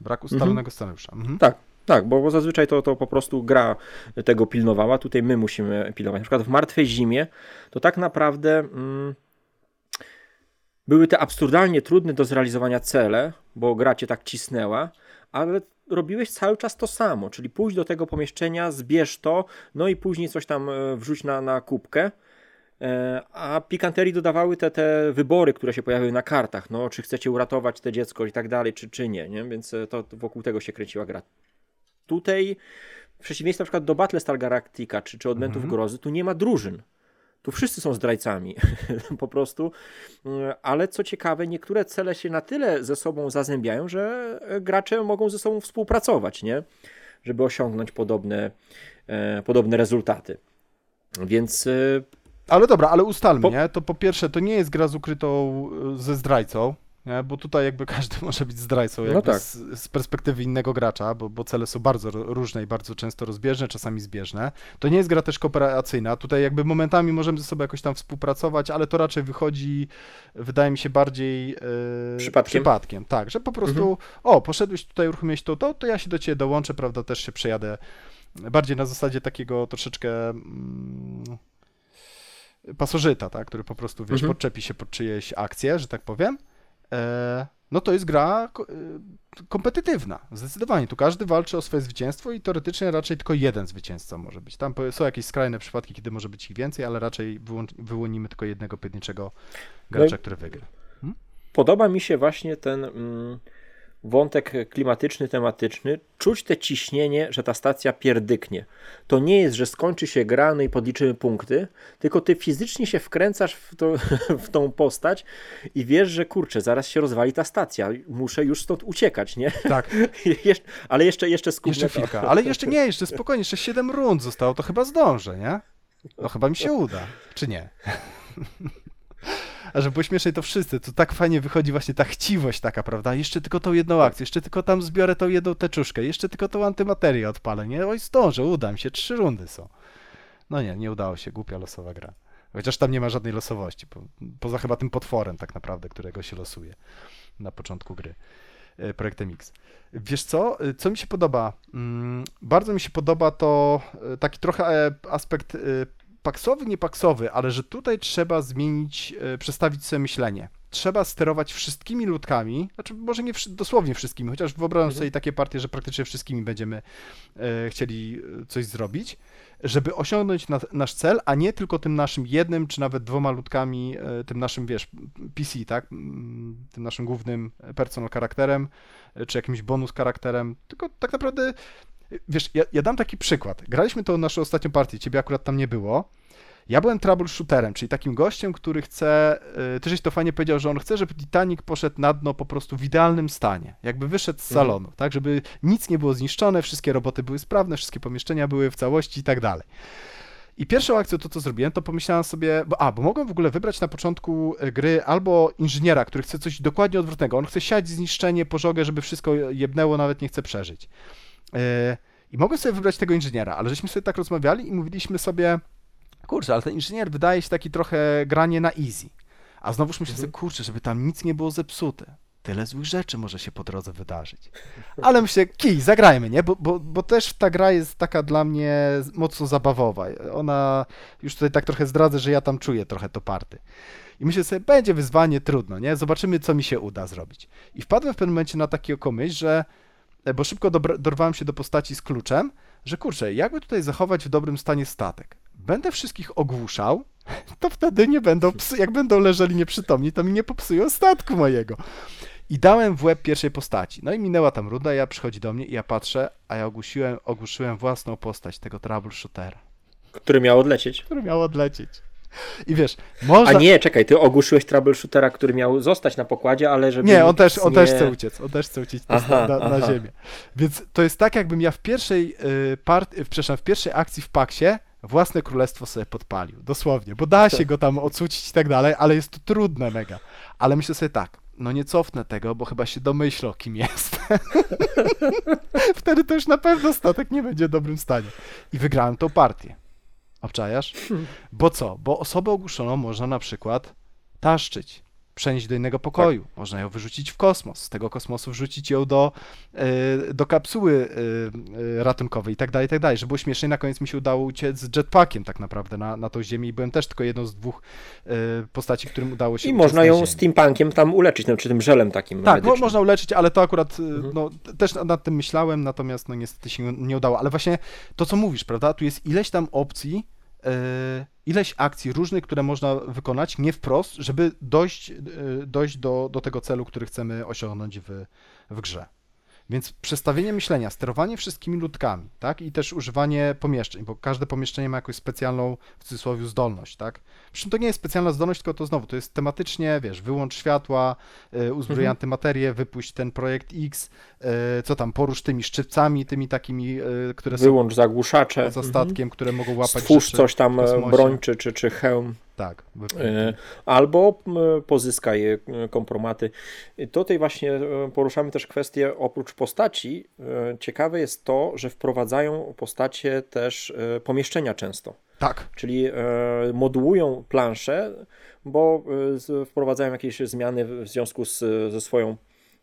Brak ustalonego scenariusza. Mhm. Tak, tak, bo, bo zazwyczaj to, to po prostu gra tego pilnowała. Tutaj my musimy pilnować. Na przykład w Martwej Zimie to tak naprawdę mm, były te absurdalnie trudne do zrealizowania cele, bo gra cię tak cisnęła, ale robiłeś cały czas to samo, czyli pójść do tego pomieszczenia, zbierz to, no i później coś tam e, wrzuć na, na kubkę. E, A pikanterii dodawały te, te wybory, które się pojawiły na kartach, no, czy chcecie uratować te dziecko i tak dalej, czy, czy nie, nie, więc e, to wokół tego się kręciła gra. Tutaj, w przeciwieństwie na przykład do Battlestar Galactica, czy, czy Odmentów Mhm. Grozy, tu nie ma drużyn. Tu wszyscy są zdrajcami, po prostu. E, Ale co ciekawe, niektóre cele się na tyle ze sobą zazębiają, że gracze mogą ze sobą współpracować, nie? Żeby osiągnąć podobne, podobne rezultaty. Więc Ale dobra, ale ustalmy, Po- nie? To po pierwsze, to nie jest gra z ukrytą y, ze zdrajcą, nie? bo tutaj jakby każdy może być zdrajcą No tak. z, z perspektywy innego gracza, bo, bo cele są bardzo różne i bardzo często rozbieżne, czasami zbieżne. To nie jest gra też kooperacyjna, tutaj jakby momentami możemy ze sobą jakoś tam współpracować, ale to raczej wychodzi, wydaje mi się, bardziej yy, Przypadkiem. przypadkiem. Tak, że po prostu, Mhm. o, poszedłeś tutaj, uruchomiłeś to, to, to ja się do ciebie dołączę, prawda, też się przejadę bardziej na zasadzie takiego troszeczkę... Mm, pasożyta, tak, który po prostu, wiesz, Mhm. podczepi się pod czyjeś akcje, że tak powiem, e, no to jest gra e, kompetytywna, zdecydowanie. Tu każdy walczy o swoje zwycięstwo i teoretycznie raczej tylko jeden zwycięzca może być. Tam są jakieś skrajne przypadki, kiedy może być ich więcej, ale raczej wyłonimy tylko jednego pojedynczego gracza, który wygra. Podoba mi się właśnie ten mm, wątek klimatyczny, tematyczny. Czuć te ciśnienie, że ta stacja pierdyknie. To nie jest, że skończy się gra, no i podliczymy punkty, tylko ty fizycznie się wkręcasz w, to, w tą postać i wiesz, że kurczę, zaraz się rozwali ta stacja. Muszę już stąd uciekać, nie? Tak, Jesz- Ale jeszcze, jeszcze skubnę jeszcze to. chwilkę. Ale jeszcze nie, jeszcze spokojnie, jeszcze 7 rund zostało, to chyba zdążę, nie? No chyba mi się uda, czy nie? A żeby było śmieszniej, to wszyscy, to tak fajnie wychodzi właśnie ta chciwość taka, prawda? Jeszcze tylko tą jedną akcję, jeszcze tylko tam zbiorę tą jedną teczuszkę, jeszcze tylko tą antymaterię odpalę, nie? Oj, zdążę, uda mi się, trzy rundy są. No nie, nie udało się, głupia losowa gra. Chociaż tam nie ma żadnej losowości, po, poza chyba tym potworem tak naprawdę, którego się losuje na początku gry. e, Projektem X. Wiesz co, e, co mi się podoba? Mm, Bardzo mi się podoba to e, taki trochę aspekt paksowy, nie paksowy, ale że tutaj trzeba zmienić, e, przestawić sobie myślenie. Trzeba sterować wszystkimi ludkami, znaczy może nie dosłownie wszystkimi, chociaż wyobrażam Mhm. sobie takie partie, że praktycznie wszystkimi będziemy e, chcieli e, coś zrobić, żeby osiągnąć na, nasz cel, a nie tylko tym naszym jednym, czy nawet dwoma ludkami, e, tym naszym, wiesz, PC, tak, Mm, tym naszym głównym personal charakterem, e, czy jakimś bonus charakterem, tylko tak naprawdę, e, wiesz, ja, ja dam taki przykład. Graliśmy to naszą ostatnią partię, ciebie akurat tam nie było. Ja byłem troubleshooterem, czyli takim gościem, który chce, ty żeś to fajnie powiedział, że on chce, żeby Titanic poszedł na dno po prostu w idealnym stanie, jakby wyszedł z Mhm. salonu, tak, żeby nic nie było zniszczone, wszystkie roboty były sprawne, wszystkie pomieszczenia były w całości i tak dalej. I pierwszą akcją to, co zrobiłem, to pomyślałem sobie, bo, a, bo mogłem w ogóle wybrać na początku e, gry albo inżyniera, który chce coś dokładnie odwrotnego. On chce siać zniszczenie, pożogę, żeby wszystko jebnęło, nawet nie chce przeżyć. E, I mogłem sobie wybrać tego inżyniera, ale żeśmy sobie tak rozmawiali i mówiliśmy sobie, kurczę, ale ten inżynier wydaje się taki trochę granie na easy. A znowuż myślę sobie, kurczę, żeby tam nic nie było zepsute. Tyle złych rzeczy może się po drodze wydarzyć. Ale myślę, kij, zagrajmy, nie? Bo, bo, bo też ta gra jest taka dla mnie mocno zabawowa. Ona, już tutaj tak trochę zdradzę, że ja tam czuję trochę to party. I myślę sobie, będzie wyzwanie, trudno, nie? Zobaczymy, co mi się uda zrobić. I wpadłem w pewnym momencie na taki okomyśl, że, bo szybko dobra- dorwałem się do postaci z kluczem, że kurczę, jakby tutaj zachować w dobrym stanie statek? Będę wszystkich ogłuszał, to wtedy nie będą, psy, jak będą leżeli nieprzytomni, to mi nie popsują statku mojego. I dałem w łeb pierwszej postaci. No i minęła tam runda, ja przychodzi do mnie i ja patrzę, a ja ogłuszyłem, ogłuszyłem własną postać tego troubleshootera, Który miał odlecieć. który miał odlecieć. I wiesz, można... A nie, czekaj, ty ogłuszyłeś troubleshootera, który miał zostać na pokładzie, ale żeby. Nie, on też, on nie... też chce uciec, on też chce uciec Aha, na, na, ziemię. Więc to jest tak, jakbym ja w pierwszej y, part... przepraszam, w pierwszej akcji w Paksie własne królestwo sobie podpalił, dosłownie, bo da się go tam ocucić i tak dalej, ale jest to trudne mega. Ale myślę sobie tak, no nie cofnę tego, bo chyba się domyślą, kim jest. Wtedy to już na pewno statek nie będzie w dobrym stanie. I wygrałem tą partię. Obczajasz? Bo co? Bo osobę ogłuszoną można na przykład taszczyć, przenieść do innego pokoju, można ją wyrzucić w kosmos, z tego kosmosu wrzucić ją do, y, do kapsuły y, y, ratunkowej i tak dalej, i tak dalej. Żeby było śmieszniej, na koniec mi się udało uciec z jetpackiem tak naprawdę na, na tą ziemię i byłem też tylko jedną z dwóch postaci, którym udało się I można na ją steampunkiem tam uleczyć, no, czy tym żelem takim. Tak, medycznym. można uleczyć, ale to akurat, Mhm. no, też nad tym myślałem, natomiast no niestety się nie udało. Ale właśnie to, co mówisz, prawda, tu jest ileś tam opcji, ileś akcji różnych, które można wykonać, nie wprost, żeby dojść, y, dojść do, do tego celu, który chcemy osiągnąć w, w grze. Więc przestawienie myślenia, sterowanie wszystkimi ludkami, tak? I też używanie pomieszczeń, bo każde pomieszczenie ma jakąś specjalną, w cudzysłowie, zdolność, tak? Przy to nie jest specjalna zdolność, tylko to znowu, to jest tematycznie, wiesz, wyłącz światła, y, uzbroj Mhm. antymaterię, wypuść ten projekt X, y, co tam, porusz tymi szczypcami, tymi takimi, y, które Wyłącz zagłuszacze. są za statkiem, które mogą łapać Stwórz rzeczy coś tam, e, broń czy, czy, czy hełm. Tak. E, Albo pozyskaj e, kompromaty. Tutaj właśnie e, poruszamy też kwestię oprócz postaci. e, Ciekawe jest to, że wprowadzają postacie też e, pomieszczenia często. Tak, Czyli e, modułują planszę, bo e, wprowadzają jakieś zmiany w związku z, ze, swoją,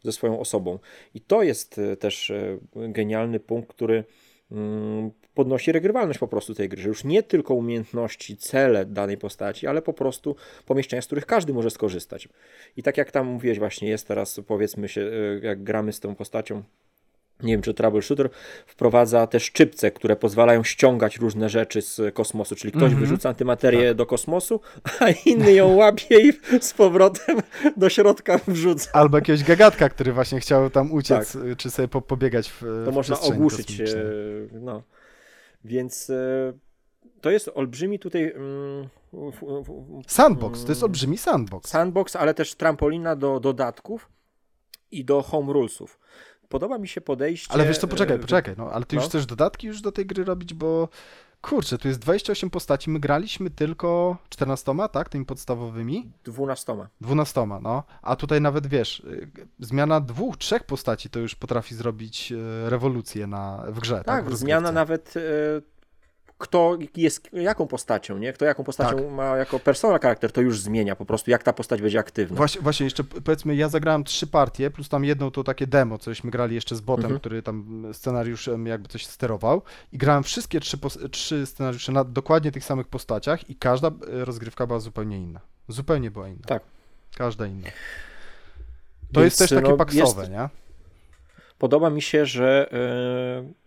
ze swoją osobą. I to jest e, też genialny punkt, który mm, podnosi regrywalność po prostu tej gry, że już nie tylko umiejętności, cele danej postaci, ale po prostu pomieszczenia, z których każdy może skorzystać. I tak jak tam mówiłeś właśnie, jest teraz powiedzmy się, jak gramy z tą postacią, nie wiem czy troubleshooter, wprowadza te szczypce, które pozwalają ściągać różne rzeczy z kosmosu, czyli ktoś Mhm. wyrzuca antymaterię do kosmosu, a inny ją łapie i z powrotem do środka wrzuca. albo jakiegoś gagatka, który właśnie chciał tam uciec, y, czy sobie po, pobiegać w Tak. To w można ogłuszyć. kosmicznej. e, No. Więc e, to jest olbrzymi tutaj mm, Sandbox, to jest Mm. olbrzymi sandbox. sandbox, ale też trampolina do dodatków i do home rulesów. Podoba mi się podejście. Ale wiesz co, poczekaj, e, poczekaj, no, ale ty już no. chcesz dodatki już do tej gry robić, bo kurczę, tu jest 28 postaci, my graliśmy tylko 14, tak, tymi podstawowymi, 12. 12, no, a tutaj nawet, wiesz, y, zmiana dwóch, trzech postaci to już potrafi zrobić y, rewolucję na, w grze, tak, Tak, w zmiana nawet e, kto jest jaką postacią, nie? Kto jaką postacią Tak. ma jako personal charakter, to już zmienia po prostu, jak ta postać będzie aktywna. Właśnie, właśnie jeszcze powiedzmy, ja zagrałem trzy partie, plus tam jedną to takie demo, cośmy grali jeszcze z botem, Mhm. który tam scenariuszem jakby coś sterował i grałem wszystkie trzy, trzy scenariusze na dokładnie tych samych postaciach i każda e, rozgrywka była zupełnie inna. Zupełnie była inna. Tak. Każda inna. To Więc, jest też takie no, paksowe, jest- nie? Podoba mi się, że e,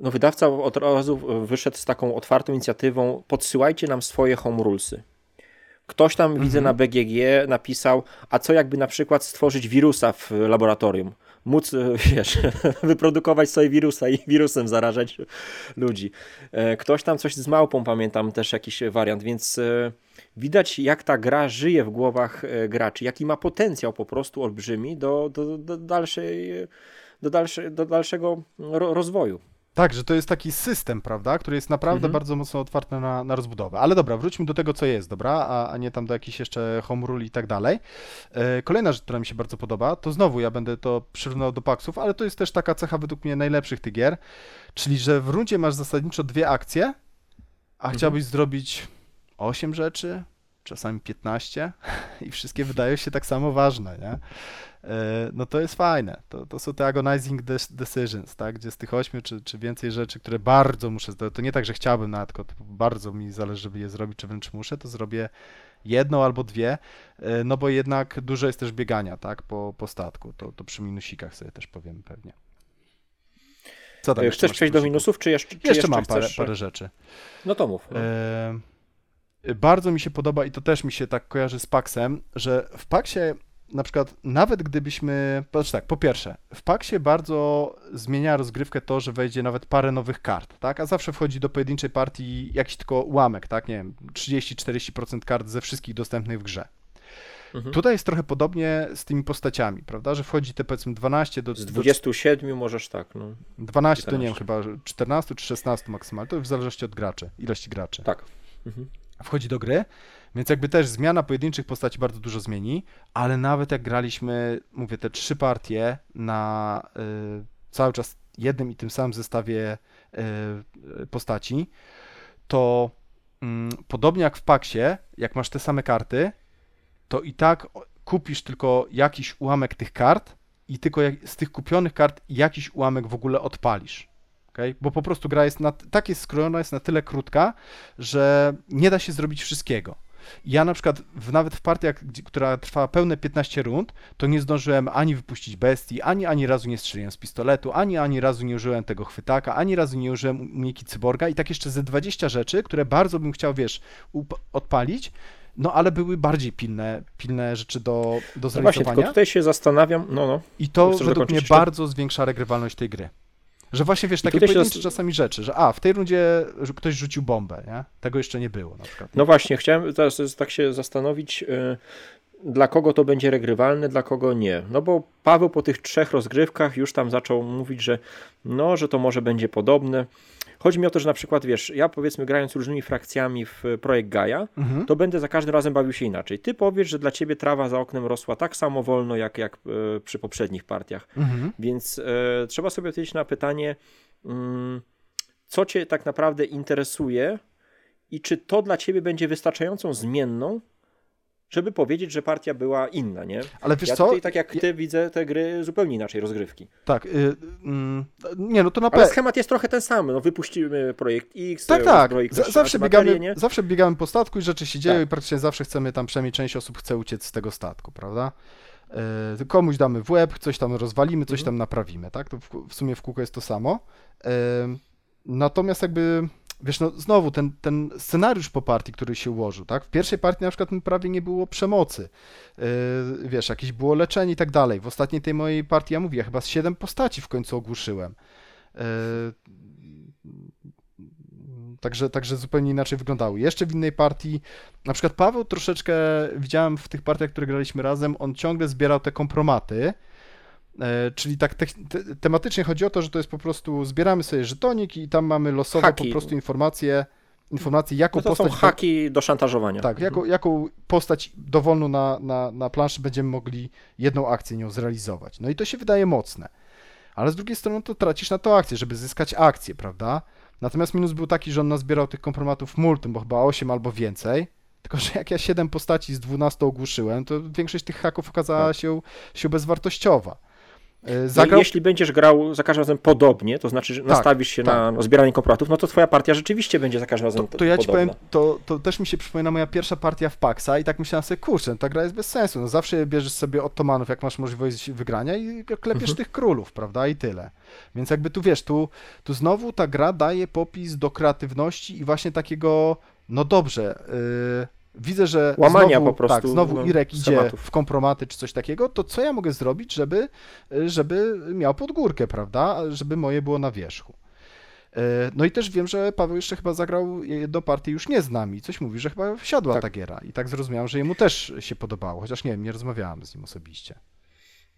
no wydawca od razu wyszedł z taką otwartą inicjatywą podsyłajcie nam swoje home rulesy. Ktoś tam, Mhm. widzę na BGG, napisał, a co jakby na przykład stworzyć wirusa w laboratorium? Móc, e, wiesz, wyprodukować sobie wirusa i wirusem zarażać ludzi. E, Ktoś tam coś z małpą, pamiętam też jakiś wariant, więc e, widać jak ta gra żyje w głowach e, graczy, jaki ma potencjał po prostu olbrzymi do, do, do, dalszej, do, dalsze, do dalszego ro, rozwoju. Tak, że to jest taki system, prawda, który jest naprawdę Mhm. bardzo mocno otwarty na, na rozbudowę. Ale dobra, wróćmy do tego, co jest, dobra, a, a nie tam do jakichś jeszcze home rule i tak dalej. E, kolejna rzecz, która mi się bardzo podoba, to znowu ja będę to przyrównał do paksów, ale to jest też taka cecha według mnie najlepszych tych gier, czyli że w rundzie masz zasadniczo dwie akcje, a Mhm. chciałbyś zrobić 8 rzeczy, czasami 15 i wszystkie wydają się tak samo ważne, nie? E, No to jest fajne. To, to są te agonizing decisions, tak? Gdzie z tych ośmiu czy, czy więcej rzeczy, które bardzo muszę zrobić, to nie tak, że chciałbym nawet, tylko to bardzo mi zależy, żeby je zrobić, czy wręcz muszę, to zrobię jedną albo dwie, e, no bo jednak dużo jest też biegania, tak? Po, po statku. To, to przy minusikach sobie też powiem pewnie. Co tam E, jeszcze Chcesz przejść do minusów, czy jeszcze, czy Jeszcze mam parę, parę rzeczy. No to mów. No. E, bardzo mi się podoba i to też mi się tak kojarzy z Paxem, że w Paxie na przykład nawet gdybyśmy, znaczy tak, po pierwsze, w Paxie bardzo zmienia rozgrywkę to, że wejdzie nawet parę nowych kart, tak? A zawsze wchodzi do pojedynczej partii jakiś tylko ułamek, tak? Nie wiem, 30-40% kart ze wszystkich dostępnych w grze. Mhm. Tutaj jest trochę podobnie z tymi postaciami, prawda? Że wchodzi te powiedzmy 12 do, Z do 27 możesz tak, no. 12 to nie wiem, 14. chyba 14 czy 16 maksymalnie, to w zależności od graczy, ilości graczy. Tak. Mhm. wchodzi do gry, więc jakby też zmiana pojedynczych postaci bardzo dużo zmieni, ale nawet jak graliśmy, mówię, te trzy partie na y, cały czas jednym i tym samym zestawie y, postaci, to mm, podobnie jak w Paksie, jak masz te same karty, to i tak kupisz tylko jakiś ułamek tych kart i tylko jak, z tych kupionych kart jakiś ułamek w ogóle odpalisz. Okay? Bo po prostu gra jest na, tak jest skrojona, jest na tyle krótka, że nie da się zrobić wszystkiego. Ja na przykład w, nawet w partiach, która trwała pełne 15 rund, to nie zdążyłem ani wypuścić bestii, ani ani razu nie strzeliłem z pistoletu, ani ani razu nie użyłem tego chwytaka, ani razu nie użyłem umiejki cyborga i tak jeszcze ze 20 rzeczy, które bardzo bym chciał, wiesz, odpalić, no ale były bardziej pilne, pilne rzeczy do, do No właśnie, zrealizowania. tylko tutaj się zastanawiam, no no. I to według mnie jeszcze? bardzo zwiększa regrywalność tej gry. Że właśnie wiesz, takie pojedyncze zas- czasami rzeczy, że a, w tej rundzie ktoś rzucił bombę, nie? Tego jeszcze nie było na przykład. No właśnie, chciałem teraz tak się zastanowić, y, dla kogo to będzie regrywalne, dla kogo nie. No bo Paweł po tych trzech rozgrywkach już tam zaczął mówić, że no, że to może będzie podobne. Chodzi mi o to, że na przykład, wiesz, ja powiedzmy grając różnymi frakcjami w y, projekt Gaia, Mhm. to będę za każdym razem bawił się inaczej. Ty powiesz, że dla ciebie trawa za oknem rosła tak samo wolno, jak, jak y, przy poprzednich partiach. Mhm. Więc e, trzeba sobie odpowiedzieć na pytanie, mm, co cię tak naprawdę interesuje i czy to dla ciebie będzie wystarczającą zmienną, żeby powiedzieć, że partia była inna, nie? Ale wiesz ja co? tutaj, tak jak ty, widzę te gry zupełnie inaczej rozgrywki. Tak, y, mm, nie, no to na Ale pewno. schemat jest trochę ten sam. No, wypuścimy projekt X, Tak, e, tak. uzbroik Z- zawsze, biegamy, nie? zawsze biegamy po statku i rzeczy się dzieją Tak. i praktycznie zawsze chcemy tam, przynajmniej część osób chce uciec z tego statku, prawda? Y, komuś damy w łeb, coś tam rozwalimy, coś Mhm. tam naprawimy, tak? To w, w sumie w kółko jest to samo. Y, natomiast jakby, wiesz, no znowu ten, ten scenariusz po partii, który się ułożył, tak? W pierwszej partii na przykład prawie nie było przemocy. Y, wiesz, jakieś było leczenie i tak dalej. W ostatniej tej mojej partii, ja mówię, ja chyba z siedem postaci w końcu ogłuszyłem. Y, Także, także zupełnie inaczej wyglądały. Jeszcze w innej partii, na przykład Paweł troszeczkę, widziałem w tych partiach, które graliśmy razem, on ciągle zbierał te kompromaty, czyli tak te, te, tematycznie chodzi o to, że to jest po prostu, zbieramy sobie żetonik i tam mamy losowo Haki. po prostu informacje, informacje jaką No to są postać... haki do szantażowania. Tak, jaką, jaką postać dowolną na, na, na planszy będziemy mogli jedną akcję nią zrealizować. No i to się wydaje mocne. Ale z drugiej strony to tracisz na to akcję, żeby zyskać akcję, prawda? Natomiast minus był taki, że on nazbierał tych kompromatów multum, bo chyba 8 albo więcej. Tylko, że jak ja 7 postaci z 12 ogłuszyłem, to większość tych haków okazała Tak. się, się bezwartościowa. E, No Zagrał... jeśli będziesz grał za każdym razem podobnie, to znaczy, że Tak, nastawisz się tak. na zbieranie kompromatów, no to twoja partia rzeczywiście będzie za każdym razem To, to ja ci podobna. powiem, to, to też mi się przypomina moja pierwsza partia w Paxa i tak myślałem sobie, kurczę, ta gra jest bez sensu. No zawsze bierzesz sobie ottomanów, jak masz możliwość wygrania i klepiesz Mhm. tych królów, prawda, i tyle. Więc jakby tu wiesz, tu, tu znowu ta gra daje popis do kreatywności i właśnie takiego, no dobrze, yy, widzę, że Łamania znowu, po prostu, tak, znowu no, Irek idzie schematów. w kompromaty czy coś takiego, to co ja mogę zrobić, żeby, żeby miał podgórkę, prawda, żeby moje było na wierzchu. E, No i też wiem, że Paweł jeszcze chyba zagrał do partii już nie z nami. Coś mówi, że chyba wsiadła Tak. ta giera. I tak zrozumiałem, że jemu też się podobało, chociaż nie wiem, nie rozmawiałem z nim osobiście.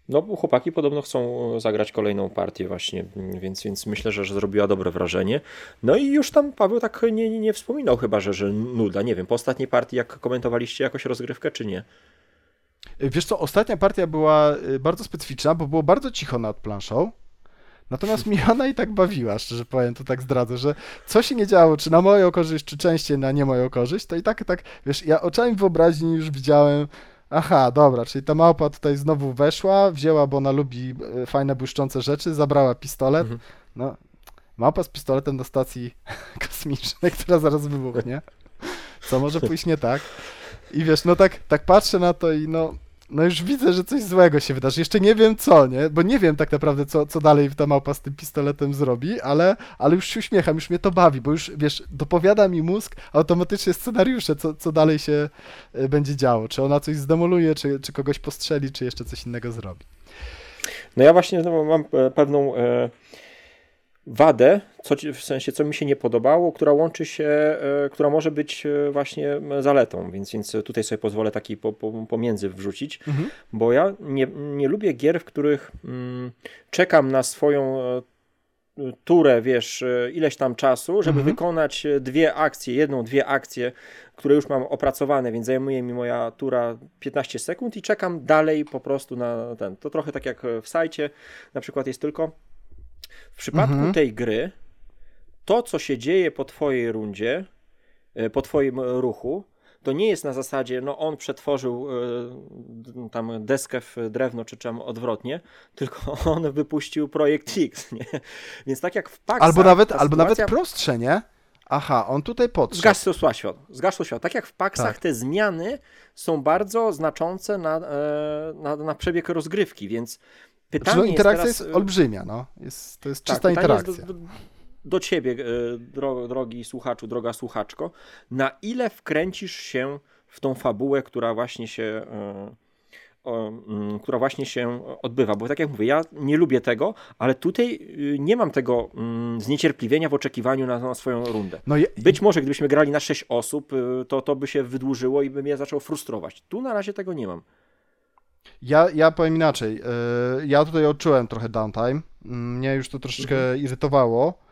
No, chłopaki podobno chcą zagrać kolejną partię właśnie, więc, więc myślę, że, że zrobiła dobre wrażenie. No i już tam Paweł tak nie, nie wspominał chyba, że, że nuda. Nie wiem, po ostatniej partii jak komentowaliście jakoś rozgrywkę, czy nie? Wiesz co, ostatnia partia była y, bardzo specyficzna, bo było bardzo cicho nad planszą. Natomiast mnie ona i tak bawiła, szczerze powiem, to tak zdradzę, że co się nie działo, czy na moją korzyść, czy częściej na nie moją korzyść, to i tak, tak, wiesz, ja oczami wyobraźni już widziałem, aha, dobra, czyli ta małpa tutaj znowu weszła, wzięła, bo ona lubi e, fajne, błyszczące rzeczy, zabrała pistolet, mhm. no, małpa z pistoletem do stacji kosmicznej, która zaraz wybuchnie, co może pójść nie tak. I wiesz, no tak, tak patrzę na to i no, no już widzę, że coś złego się wydarzy. Jeszcze nie wiem co, nie? Bo nie wiem tak naprawdę, co, co dalej ta małpa z tym pistoletem zrobi, ale, ale już się uśmiecham, już mnie to bawi, bo już, wiesz, dopowiada mi mózg automatycznie scenariusze, co, co dalej się e, będzie działo. Czy ona coś zdemoluje, czy, czy kogoś postrzeli, czy jeszcze coś innego zrobi. No ja właśnie mam e, pewną... E wadę, co, w sensie co mi się nie podobało, która łączy się, e, która może być e, właśnie zaletą, więc, więc tutaj sobie pozwolę taki po, po, pomiędzy wrzucić, mhm. bo ja nie, nie lubię gier, w których mm, czekam na swoją e, turę, wiesz, ileś tam czasu, żeby mhm. wykonać dwie akcje, jedną, dwie akcje, które już mam opracowane, więc zajmuje mi moja tura 15 sekund i czekam dalej po prostu na ten. To trochę tak jak w sajcie, na przykład jest tylko w przypadku mhm. tej gry, to co się dzieje po twojej rundzie, e, po twoim ruchu, to nie jest na zasadzie, no on przetworzył y, tam deskę w drewno, czy czym odwrotnie, tylko on wypuścił projekt X, nie? Więc tak jak w Paxach... Albo nawet, albo sytuacja... nawet prostsze, nie? Aha, on tutaj podszedł. Zgasł światło. Zgasło światło. Tak jak w Paxach tak. te zmiany są bardzo znaczące na, e, na, na przebieg rozgrywki, więc Pytanie znaczy, no, interakcja jest, teraz... jest, olbrzymia, no. Jest, to jest tak, czysta interakcja. Do, ciebie, e, dro, drogi słuchaczu, droga słuchaczko, na ile wkręcisz się w tą fabułę, która właśnie się e, mm, która właśnie się odbywa, bo tak jak mówię, ja nie lubię tego, ale tutaj y, nie mam tego mm, zniecierpliwienia w oczekiwaniu na, na swoją rundę. No je... Być może gdybyśmy grali na 6 osób, y, to to by się wydłużyło i by mnie zaczął frustrować. Tu na razie tego nie mam. Ja, ja powiem inaczej. E, ja tutaj odczułem trochę downtime. Mm, mnie już to troszeczkę mhm. irytowało.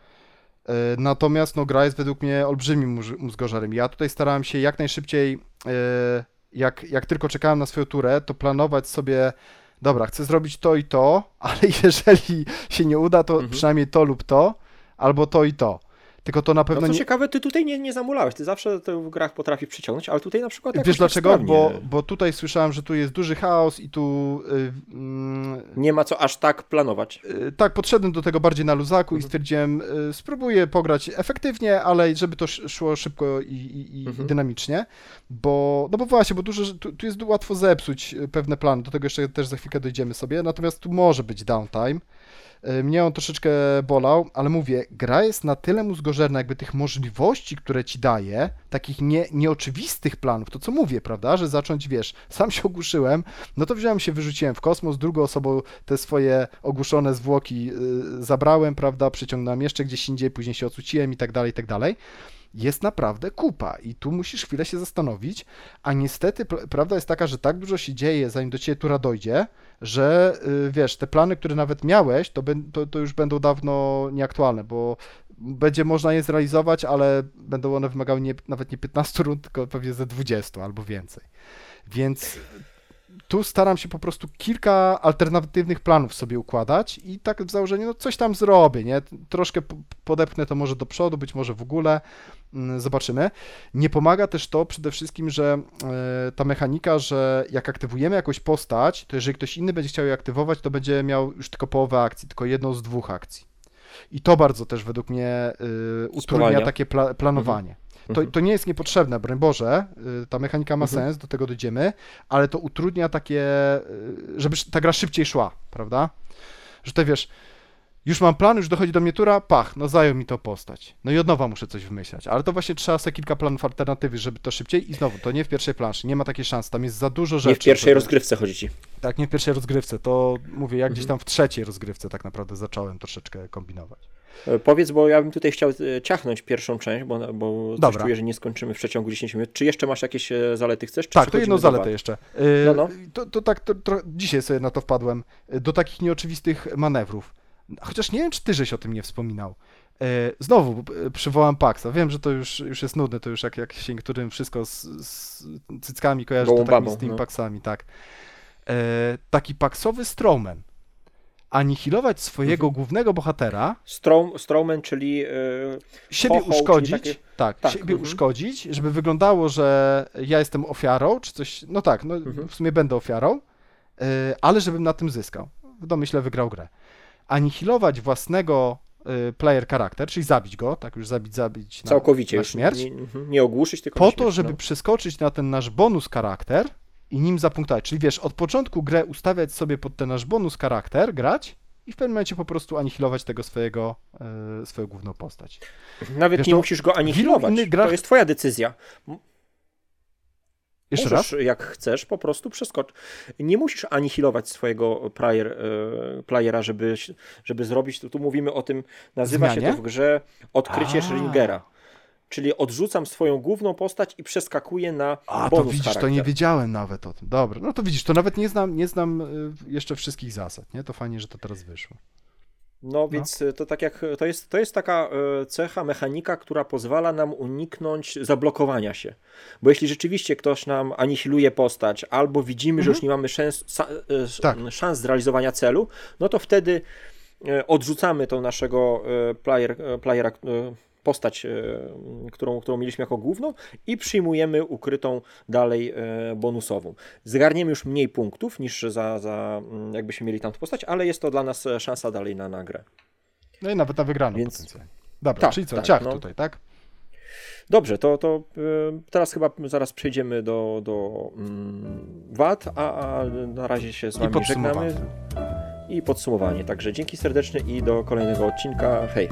E, natomiast no, gra jest według mnie olbrzymim mózgożerem. Ja tutaj starałem się jak najszybciej, e, jak, jak tylko czekałem na swoją turę, to planować sobie, dobra, chcę zrobić to i to, ale jeżeli się nie uda, to mhm. przynajmniej to lub to, albo to i to. Tylko to na pewno. No co nie... ciekawe, ty tutaj nie, nie zamulałeś. Ty zawsze to w grach potrafisz przyciągnąć, ale tutaj na przykład. Wiesz dlaczego? Bo, bo tutaj słyszałem, że tu jest duży chaos i tu. Yy, yy, nie ma co aż tak planować. Yy, tak, podszedłem do tego bardziej na luzaku mhm. i stwierdziłem, y, spróbuję pograć efektywnie, ale żeby to szło szybko i, i, mhm. i dynamicznie. Bo, no bo właśnie, bo dużo, tu, tu jest łatwo zepsuć y, pewne plany. Do tego jeszcze też za chwilkę dojdziemy sobie. Natomiast tu może być downtime. E, mnie on troszeczkę bolał, ale mówię, gra jest na tyle mózgożerna, jakby tych możliwości, które ci daje, takich nie, nieoczywistych planów, to co mówię, prawda, że zacząć, wiesz, sam się ogłuszyłem, no to wziąłem się, wyrzuciłem w kosmos, drugą osobą te swoje ogłuszone zwłoki yy, zabrałem, prawda, przyciągnąłem jeszcze gdzieś indziej, później się ocuciłem i tak dalej, i tak dalej jest naprawdę kupa i tu musisz chwilę się zastanowić, a niestety prawda jest taka, że tak dużo się dzieje, zanim do ciebie tura dojdzie, że y, wiesz, te plany, które nawet miałeś, to, to, to już będą dawno nieaktualne, bo będzie można je zrealizować, ale będą one wymagały nie, nawet nie 15 rund, tylko pewnie ze 20 albo więcej. Więc tu staram się po prostu kilka alternatywnych planów sobie układać i tak w założeniu, no coś tam zrobię, nie? Troszkę podepnę to może do przodu, być może w ogóle, mm, zobaczymy. Nie pomaga też to przede wszystkim, że e, ta mechanika, że jak aktywujemy jakąś postać, to jeżeli ktoś inny będzie chciał jej aktywować, to będzie miał już tylko połowę akcji, tylko jedną z dwóch akcji. I to bardzo też według mnie y, utrudnia takie pla planowanie. Mhm. To, mhm. to nie jest niepotrzebne, broń Boże, y, ta mechanika ma mhm. sens, do tego dojdziemy, ale to utrudnia takie, y, żeby ta gra szybciej szła, prawda? Że ty wiesz, już mam plan, już dochodzi do mnie tura, pach, no zajął mi to postać. No i od nowa muszę coś wymyślać, ale to właśnie trzeba sobie kilka planów alternatywy, żeby to szybciej i znowu, to nie w pierwszej planszy, nie ma takiej szansy, tam jest za dużo rzeczy. Nie w pierwszej rozgrywce chodzi ci. Tak, nie w pierwszej rozgrywce, to mówię, jak mhm. gdzieś tam w trzeciej rozgrywce tak naprawdę zacząłem troszeczkę kombinować. E, Powiedz, bo ja bym tutaj chciał e, ciachnąć pierwszą część, bo, bo Dobra. czuję, że nie skończymy w przeciągu 10 minut. Czy jeszcze masz jakieś e, zalety chcesz? Czy Tak, to jedną zaletę wad? jeszcze. No, no. To, to tak, to, to, dzisiaj sobie na to wpadłem. Do takich nieoczywistych manewrów. Chociaż nie wiem, czy ty żeś o tym nie wspominał. Znowu przywołam Paxa. Wiem, że to już, już jest nudne, to już jak, jak się niektórym wszystko z, z cyckami kojarzy, to Gołą tak mi babą, z tymi no. Paxami, tak. Y, Taki Paxowy Strowman. Anihilować swojego Mhm. głównego bohatera, Strom, Strowman, czyli e, siebie czyli uszkodzić, takie- tak, tak, siebie mhm. uszkodzić, żeby wyglądało, że ja jestem ofiarą, czy coś, no tak, no Mhm. w sumie będę ofiarą, yy, ale żebym na tym zyskał. W domyśle wygrał grę. Anihilować własnego yy, player charakter, czyli zabić go, tak już zabić, zabić na, całkowicie na już śmierć, Nie, nie ogłuszyć, tylko po to, żeby no. przeskoczyć na ten nasz bonus charakter i nim zapunktować. Czyli wiesz, od początku grę ustawiać sobie pod ten nasz bonus charakter, grać i w pewnym momencie po prostu anihilować tego swojego, yy, swoją główną postać. Nawet wiesz, nie no, musisz go anihilować. grach- To jest twoja decyzja. Jeszcze Możesz, raz? jak chcesz, po prostu przeskocz. Nie musisz anihilować swojego player, e, playera, żeby, żeby zrobić, tu, tu mówimy o tym, nazywa Zmianie? się to w grze odkrycie A. Schringera. Czyli odrzucam swoją główną postać i przeskakuję na A, to bonus widzisz, charakter. to nie wiedziałem nawet o tym. Dobra, no to widzisz, to nawet nie znam, nie znam y, jeszcze wszystkich zasad, nie? To fajnie, że to teraz wyszło. No więc y, to tak jak to jest, to jest taka e, cecha, mechanika, która pozwala nam uniknąć zablokowania się. Bo jeśli rzeczywiście ktoś nam anihiluje postać, albo widzimy, że już nie mamy szans, Tak. szans zrealizowania celu, no to wtedy odrzucamy tą naszego player, playera, postać, e, którą, którą mieliśmy jako główną i przyjmujemy ukrytą dalej e, bonusową. Zgarniemy już mniej punktów niż za, za mm, jakbyśmy mieli tamtą postać, ale jest to dla nas e, szansa dalej na nagrę. No i nawet na wygraną Więc- potencjalnie. Dobra, Tak, czyli co, tak, ciach no. tutaj, tak? Dobrze, to, to y, teraz chyba zaraz przejdziemy do, do mm, wad, a, a na razie się z I Wami podsumowanie. żegnamy i podsumowanie. Także dzięki serdeczne i do kolejnego odcinka. Hej!